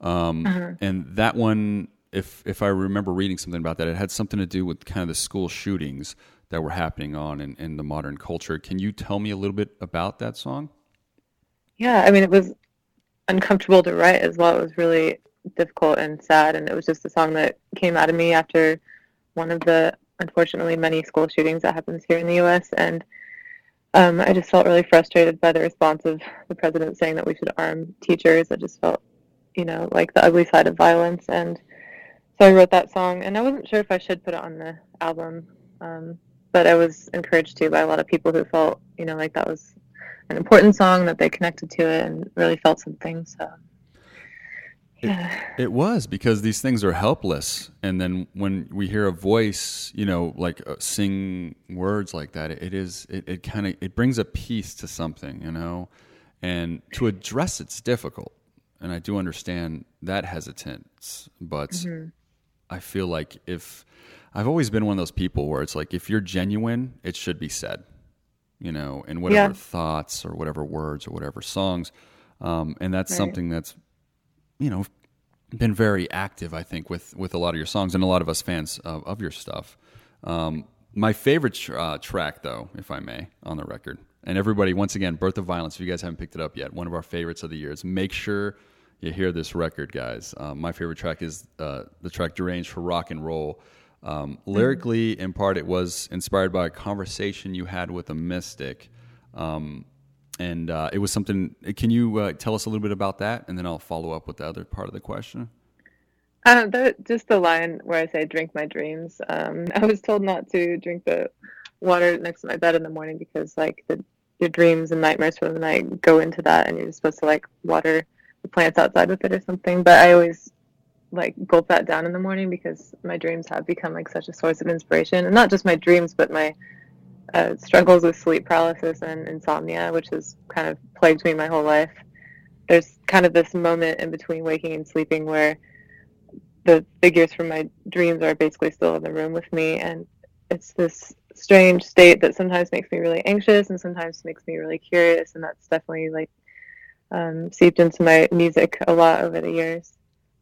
Um, And that one, if if I remember reading something about that, it had something to do with kind of the school shootings that were happening on in, in the modern culture. Can you tell me a little bit about that song? Yeah, I mean, it was uncomfortable to write as well. It was really difficult and sad, and it was just a song that came out of me after one of the unfortunately many school shootings that happens here in the U.S. And um, I just felt really frustrated by the response of the president saying that we should arm teachers. I just felt, you know, like the ugly side of violence, and so I wrote that song. And I wasn't sure if I should put it on the album, um, but I was encouraged to by a lot of people who felt, you know, like that was an important song that they connected to it and really felt something. So. It was because these things are helpless, and then when we hear a voice, you know, like uh, sing words like that, it is it, it kind of it brings a peace to something, you know, and to address it's difficult, and I do understand that hesitance, but I feel like if I've always been one of those people where it's like if you're genuine, it should be said, you know, and whatever Yeah. thoughts or whatever words or whatever songs, um, and that's Right. something that's you know been very active i think with with a lot of your songs and a lot of us fans of, of your stuff um, my favorite tr- uh, track though if i may on the record and everybody once again birth of violence if you guys haven't picked it up yet one of our favorites of the year. years make sure you hear this record guys um, my favorite track is uh, the track deranged for rock and roll um, lyrically in part it was inspired by a conversation you had with a mystic um, and uh, it was something. Can you uh, tell us a little bit about that, and then I'll follow up with the other part of the question. Uh, the, just the line where I say "drink my dreams." Um, I was told not to drink the water next to my bed in the morning because, like, the, your dreams and nightmares from the night go into that, and you're supposed to like water the plants outside with it or something. But I always like gulp that down in the morning because my dreams have become like such a source of inspiration, and not just my dreams, but my uh, struggles with sleep paralysis and insomnia, which has kind of plagued me my whole life. There's kind of this moment in between waking and sleeping where the figures from my dreams are basically still in the room with me. And it's this strange state that sometimes makes me really anxious and sometimes makes me really curious. And that's definitely like um, seeped into my music a lot over the years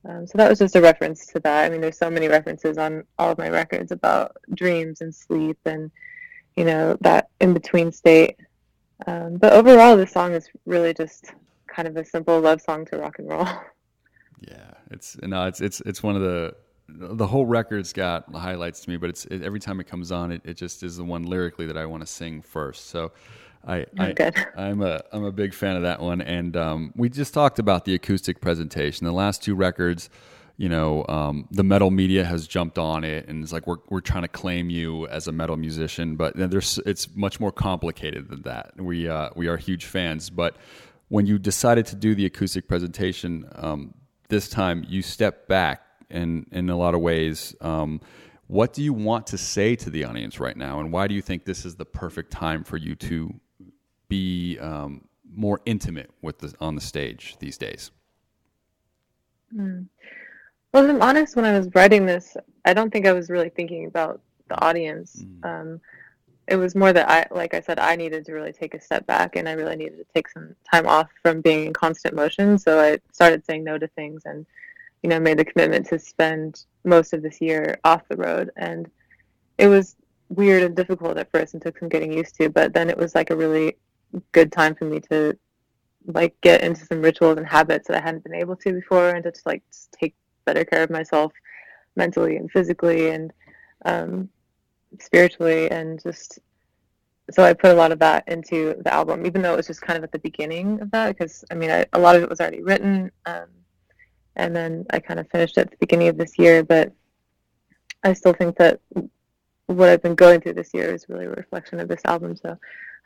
um, so that was just a reference to that i mean there's so many references on all of my records about dreams and sleep and you know that in between state um, but overall this song is really just kind of a simple love song to rock and roll Yeah, it's no, it's it's it's one of the the whole record's got highlights to me, but it's it, every time it comes on, it, it just is the one lyrically that I want to sing first. So. I, I. I'm a I'm a big fan of that one, and um, we just talked about the acoustic presentation. The last two records, you know, um, the metal media has jumped on it, and it's like we're we're trying to claim you as a metal musician, but there's it's much more complicated than that. We uh, we are huge fans, but when you decided to do the acoustic presentation um, this time, you stepped back, and in a lot of ways. Um, what do you want to say to the audience right now, and why do you think this is the perfect time for you to be um, more intimate with the on the stage these days? Well, if I'm honest, when I was writing this, I don't think I was really thinking about the audience. Um, it was more that I, like I said, I needed to really take a step back, and I really needed to take some time off from being in constant motion. So I started saying no to things, and you know, made the commitment to spend most of this year off the road. And it was weird and difficult at first, and took some getting used to. But then it was like a really good time for me to like get into some rituals and habits that I hadn't been able to before, and to just like just take better care of myself mentally and physically and um, spiritually, and just so I put a lot of that into the album, even though it was just kind of at the beginning of that, because I mean, I, a lot of it was already written, um, and then I kind of finished at the beginning of this year, but I still think that what I've been going through this year is really a reflection of this album. So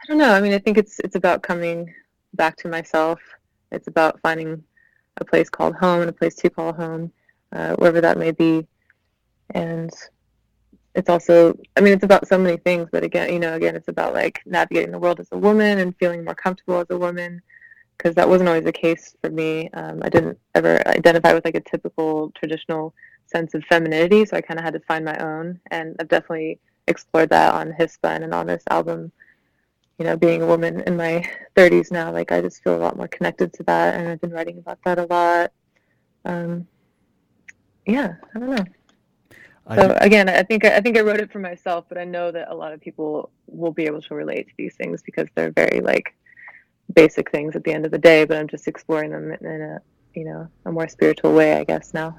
I don't know. I mean, I think it's it's about coming back to myself. It's about finding a place called home and a place to call home, uh, wherever that may be. And it's also, I mean, it's about so many things. But again, you know, again, it's about like navigating the world as a woman and feeling more comfortable as a woman, because that wasn't always the case for me. Um, I didn't ever identify with like a typical traditional sense of femininity, so I kind of had to find my own. And I've definitely explored that on Hiss Spun and on this album you know, being a woman in my 30s now, like I just feel a lot more connected to that, and I've been writing about that a lot. Um, yeah, I don't know. I So again, I think I think I wrote it for myself, but I know that a lot of people will be able to relate to these things because they're very like basic things at the end of the day. But I'm just exploring them in a you know a more spiritual way, I guess now.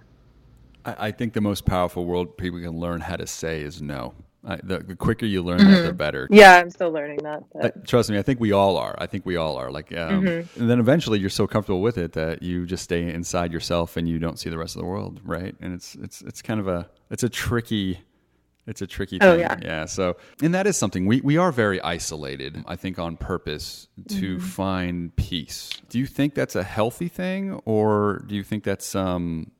I, I think the most powerful word people can learn how to say is no. I, the, the quicker you learn that, the better. Yeah, I'm still learning that. Uh, trust me, I think we all are. I think we all are. Like, um, Mm-hmm. and then eventually you're so comfortable with it that you just stay inside yourself and you don't see the rest of the world, right? And it's it's it's kind of a it's a tricky It's a tricky thing. Oh, thing. yeah. Yeah. So, and that is something we, we are very isolated, I think, on purpose to Mm-hmm. find peace. Do you think that's a healthy thing, or do you think that's um,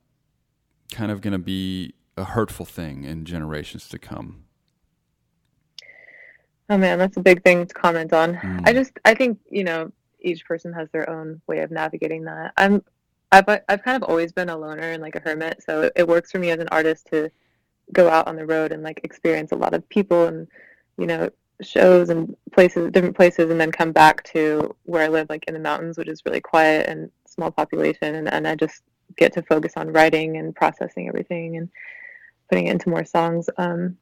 kind of going to be a hurtful thing in generations to come? Oh man, that's a big thing to comment on. Mm. I just I think, you know, each person has their own way of navigating that. I'm I've I've kind of always been a loner and like a hermit, so it, it works for me as an artist to go out on the road and like experience a lot of people and you know, shows and places different places and then come back to where I live like in the mountains, which is really quiet and small population and, and I just get to focus on writing and processing everything and putting it into more songs. Um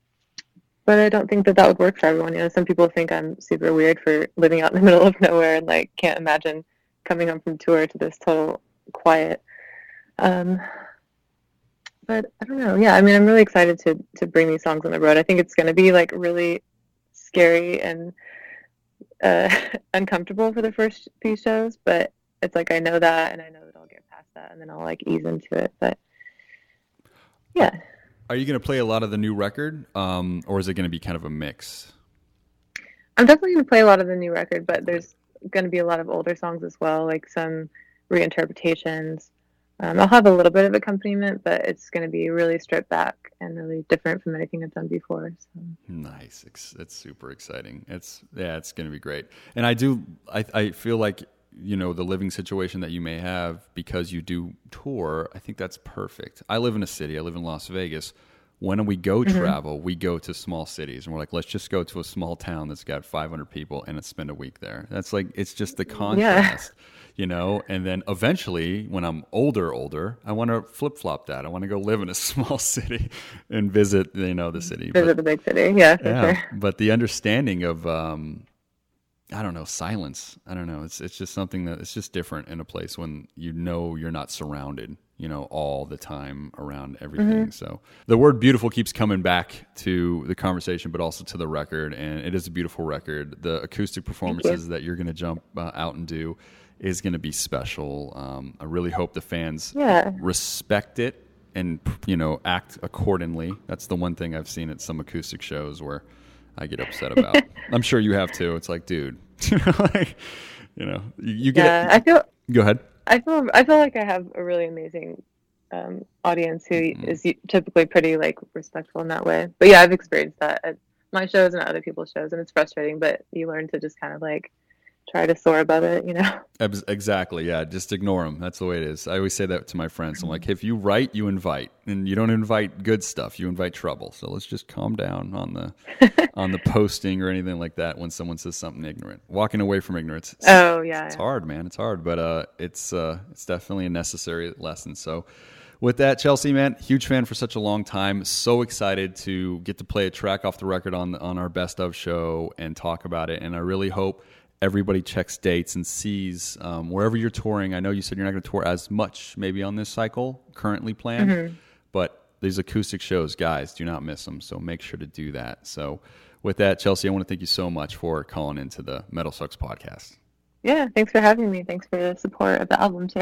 but I don't think that that would work for everyone. You know, some people think I'm super weird for living out in the middle of nowhere and like can't imagine coming home from tour to this total quiet. Um, but I don't know. Yeah, I mean, I'm really excited to to bring these songs on the road. I think it's going to be like really scary and uh, uncomfortable for the first few shows, but it's like I know that, and I know that I'll get past that, and then I'll like ease into it. But yeah. Are you going to play a lot of the new record, um, or is it going to be kind of a mix? I'm definitely going to play a lot of the new record, but there's going to be a lot of older songs as well, like some reinterpretations. Um, I'll have a little bit of accompaniment, but it's going to be really stripped back and really different from anything I've done before. So. Nice. It's, it's super exciting. It's yeah, it's going to be great. And I do I I feel like you know the living situation that you may have because you do tour. I think that's perfect. I live in a city. I live in Las Vegas. When we go Mm-hmm. travel, we go to small cities, and we're like, let's just go to a small town that's got 500 people and spend a week there. That's like it's just the contrast, you know. And then eventually, when I'm older, older, I want to flip flop that. I want to go live in a small city and visit, you know, the city. But- Visit the big city, yeah, yeah, sure. but the understanding of um, I don't know silence. I don't know. It's it's just something that it's just different in a place when you know you're not surrounded, you know, all the time around everything. So the word beautiful keeps coming back to the conversation, but also to the record, and it is a beautiful record. The acoustic performances that you're going to jump uh, out and do is going to be special. Um, I really hope the fans Yeah. respect it and you know act accordingly. That's the one thing I've seen at some acoustic shows where I get upset about. I'm sure you have too. It's like, dude, you know, like, you know, you, you get. Yeah, I feel Go ahead. I feel I feel like I have a really amazing um, audience who Mm-hmm. is typically pretty like respectful in that way. But yeah, I've experienced that at my shows and at other people's shows, and it's frustrating. But you learn to just kind of like try to soar above it, you know. Exactly. Yeah. Just ignore them. That's the way it is. I always say that to my friends. I'm like, if you write, you invite, and you don't invite good stuff. You invite trouble. So let's just calm down on the on the posting or anything like that when someone says something ignorant. Walking away from ignorance. Oh yeah, it's hard, man. It's hard, but uh, it's uh, it's definitely a necessary lesson. So, with that, Chelsea, man, huge fan for such a long time. So excited to get to play a track off the record on on our best of show and talk about it. And I really hope everybody checks dates and sees um, wherever you're touring. I know you said you're not going to tour as much, maybe on this cycle currently planned, but these acoustic shows, guys, do not miss them. So make sure to do that. So. With that, Chelsea, I want to thank you so much for calling into the Metal Sucks podcast. Yeah, thanks for having me. Thanks for the support of the album too.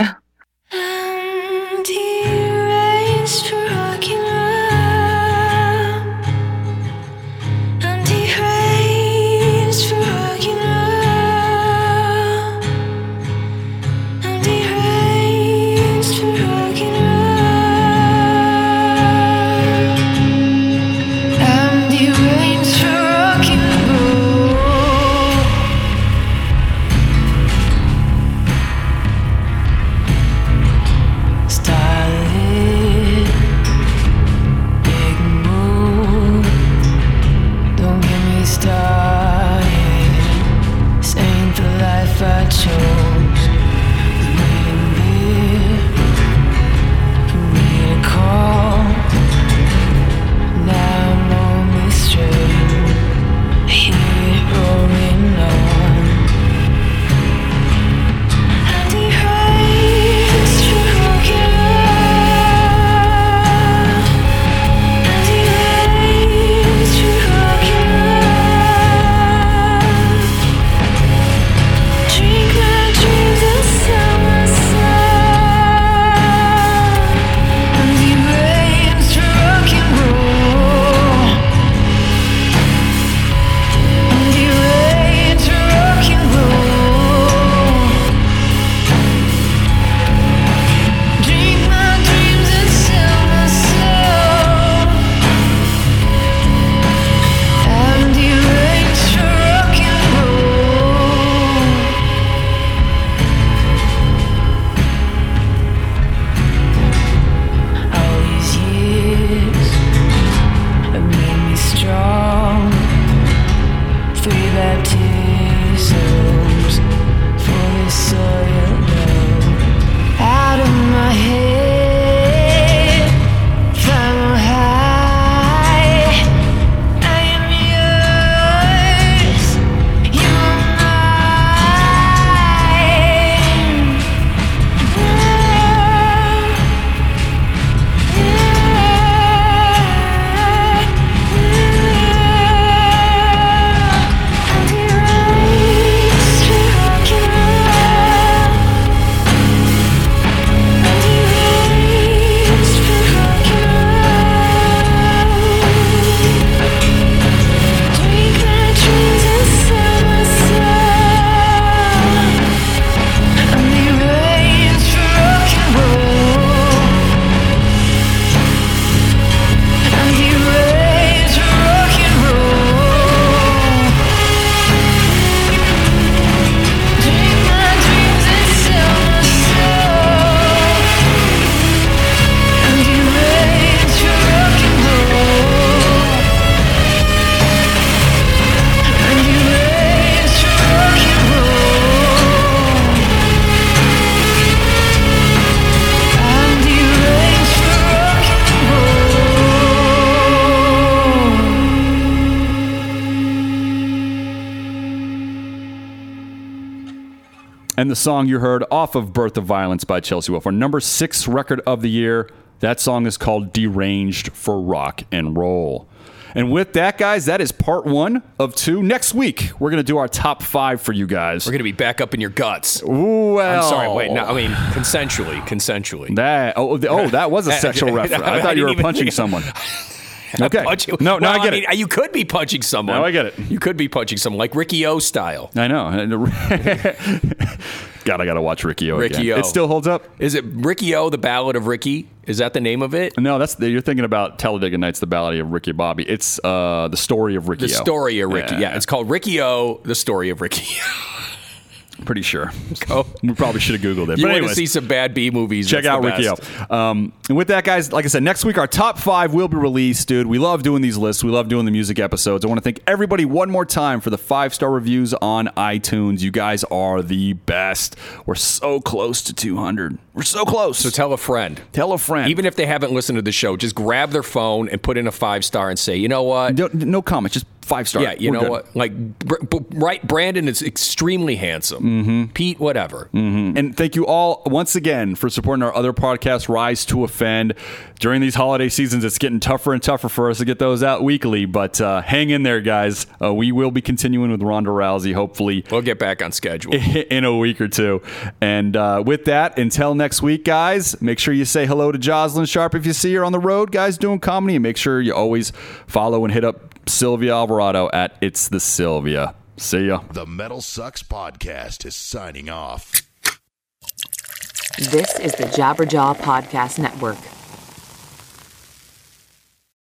Song you heard off of Birth of Violence by Chelsea Wolfe, our number six record of the year. That song is called Deranged for Rock and Roll. And with that, guys, that is part one of two. Next week, we're going to do our top five for you guys. We're gonna be back up in your guts. Well, I'm sorry. Wait, no. I mean, consensually, consensually. That oh, oh, oh that was a sexual reference. I thought you were punching someone. Okay. Punching- No, no, well, I get mean, it. You could be punching someone. No, I get it. You could be punching someone like Riki-Oh style. I know. God, I gotta watch Riki-Oh. Ricky again. O. It still holds up. Is it Riki-Oh, the Ballad of Ricky? Is that the name of it? No, that's the, you're thinking about Talladega Nights, the Ballad of Ricky Bobby. It's uh, the story of Ricky. The O. story of Ricky. Yeah. it's called Riki-Oh, the story of Ricky. pretty sure. Go. We probably should have googled it. You but want to see some bad B movies? Check out Ricky Um, and with that, guys, like I said, next week our top five will be released, dude. We love doing these lists. We love doing the music episodes. I want to thank everybody one more time for the five star reviews on iTunes. You guys are the best. We're so close to 200. We're so close. So tell a friend. Tell a friend. Even if they haven't listened to the show, just grab their phone and put in a five star and say, you know what? no, no comment, just five star. Yeah, you We're know good. what? Like, right? Brandon is extremely handsome. Mm-hmm. Pete, whatever. And thank you all once again for supporting our other podcast, Rise to Offend. During these holiday seasons, it's getting tougher and tougher for us to get those out weekly, but uh, hang in there, guys. Uh, we will be continuing with Ronda Rousey, hopefully, We'll get back on schedule. in a week or two. And uh, with that, until next week, guys, make sure you say hello to Jozalyn Sharp if you see her on the road, guys, doing comedy. And make sure you always follow and hit up Sylvia Alvarado at It's the Sylvia. See ya. The Metal Sucks Podcast is signing off. This is the Jabberjaw Podcast Network.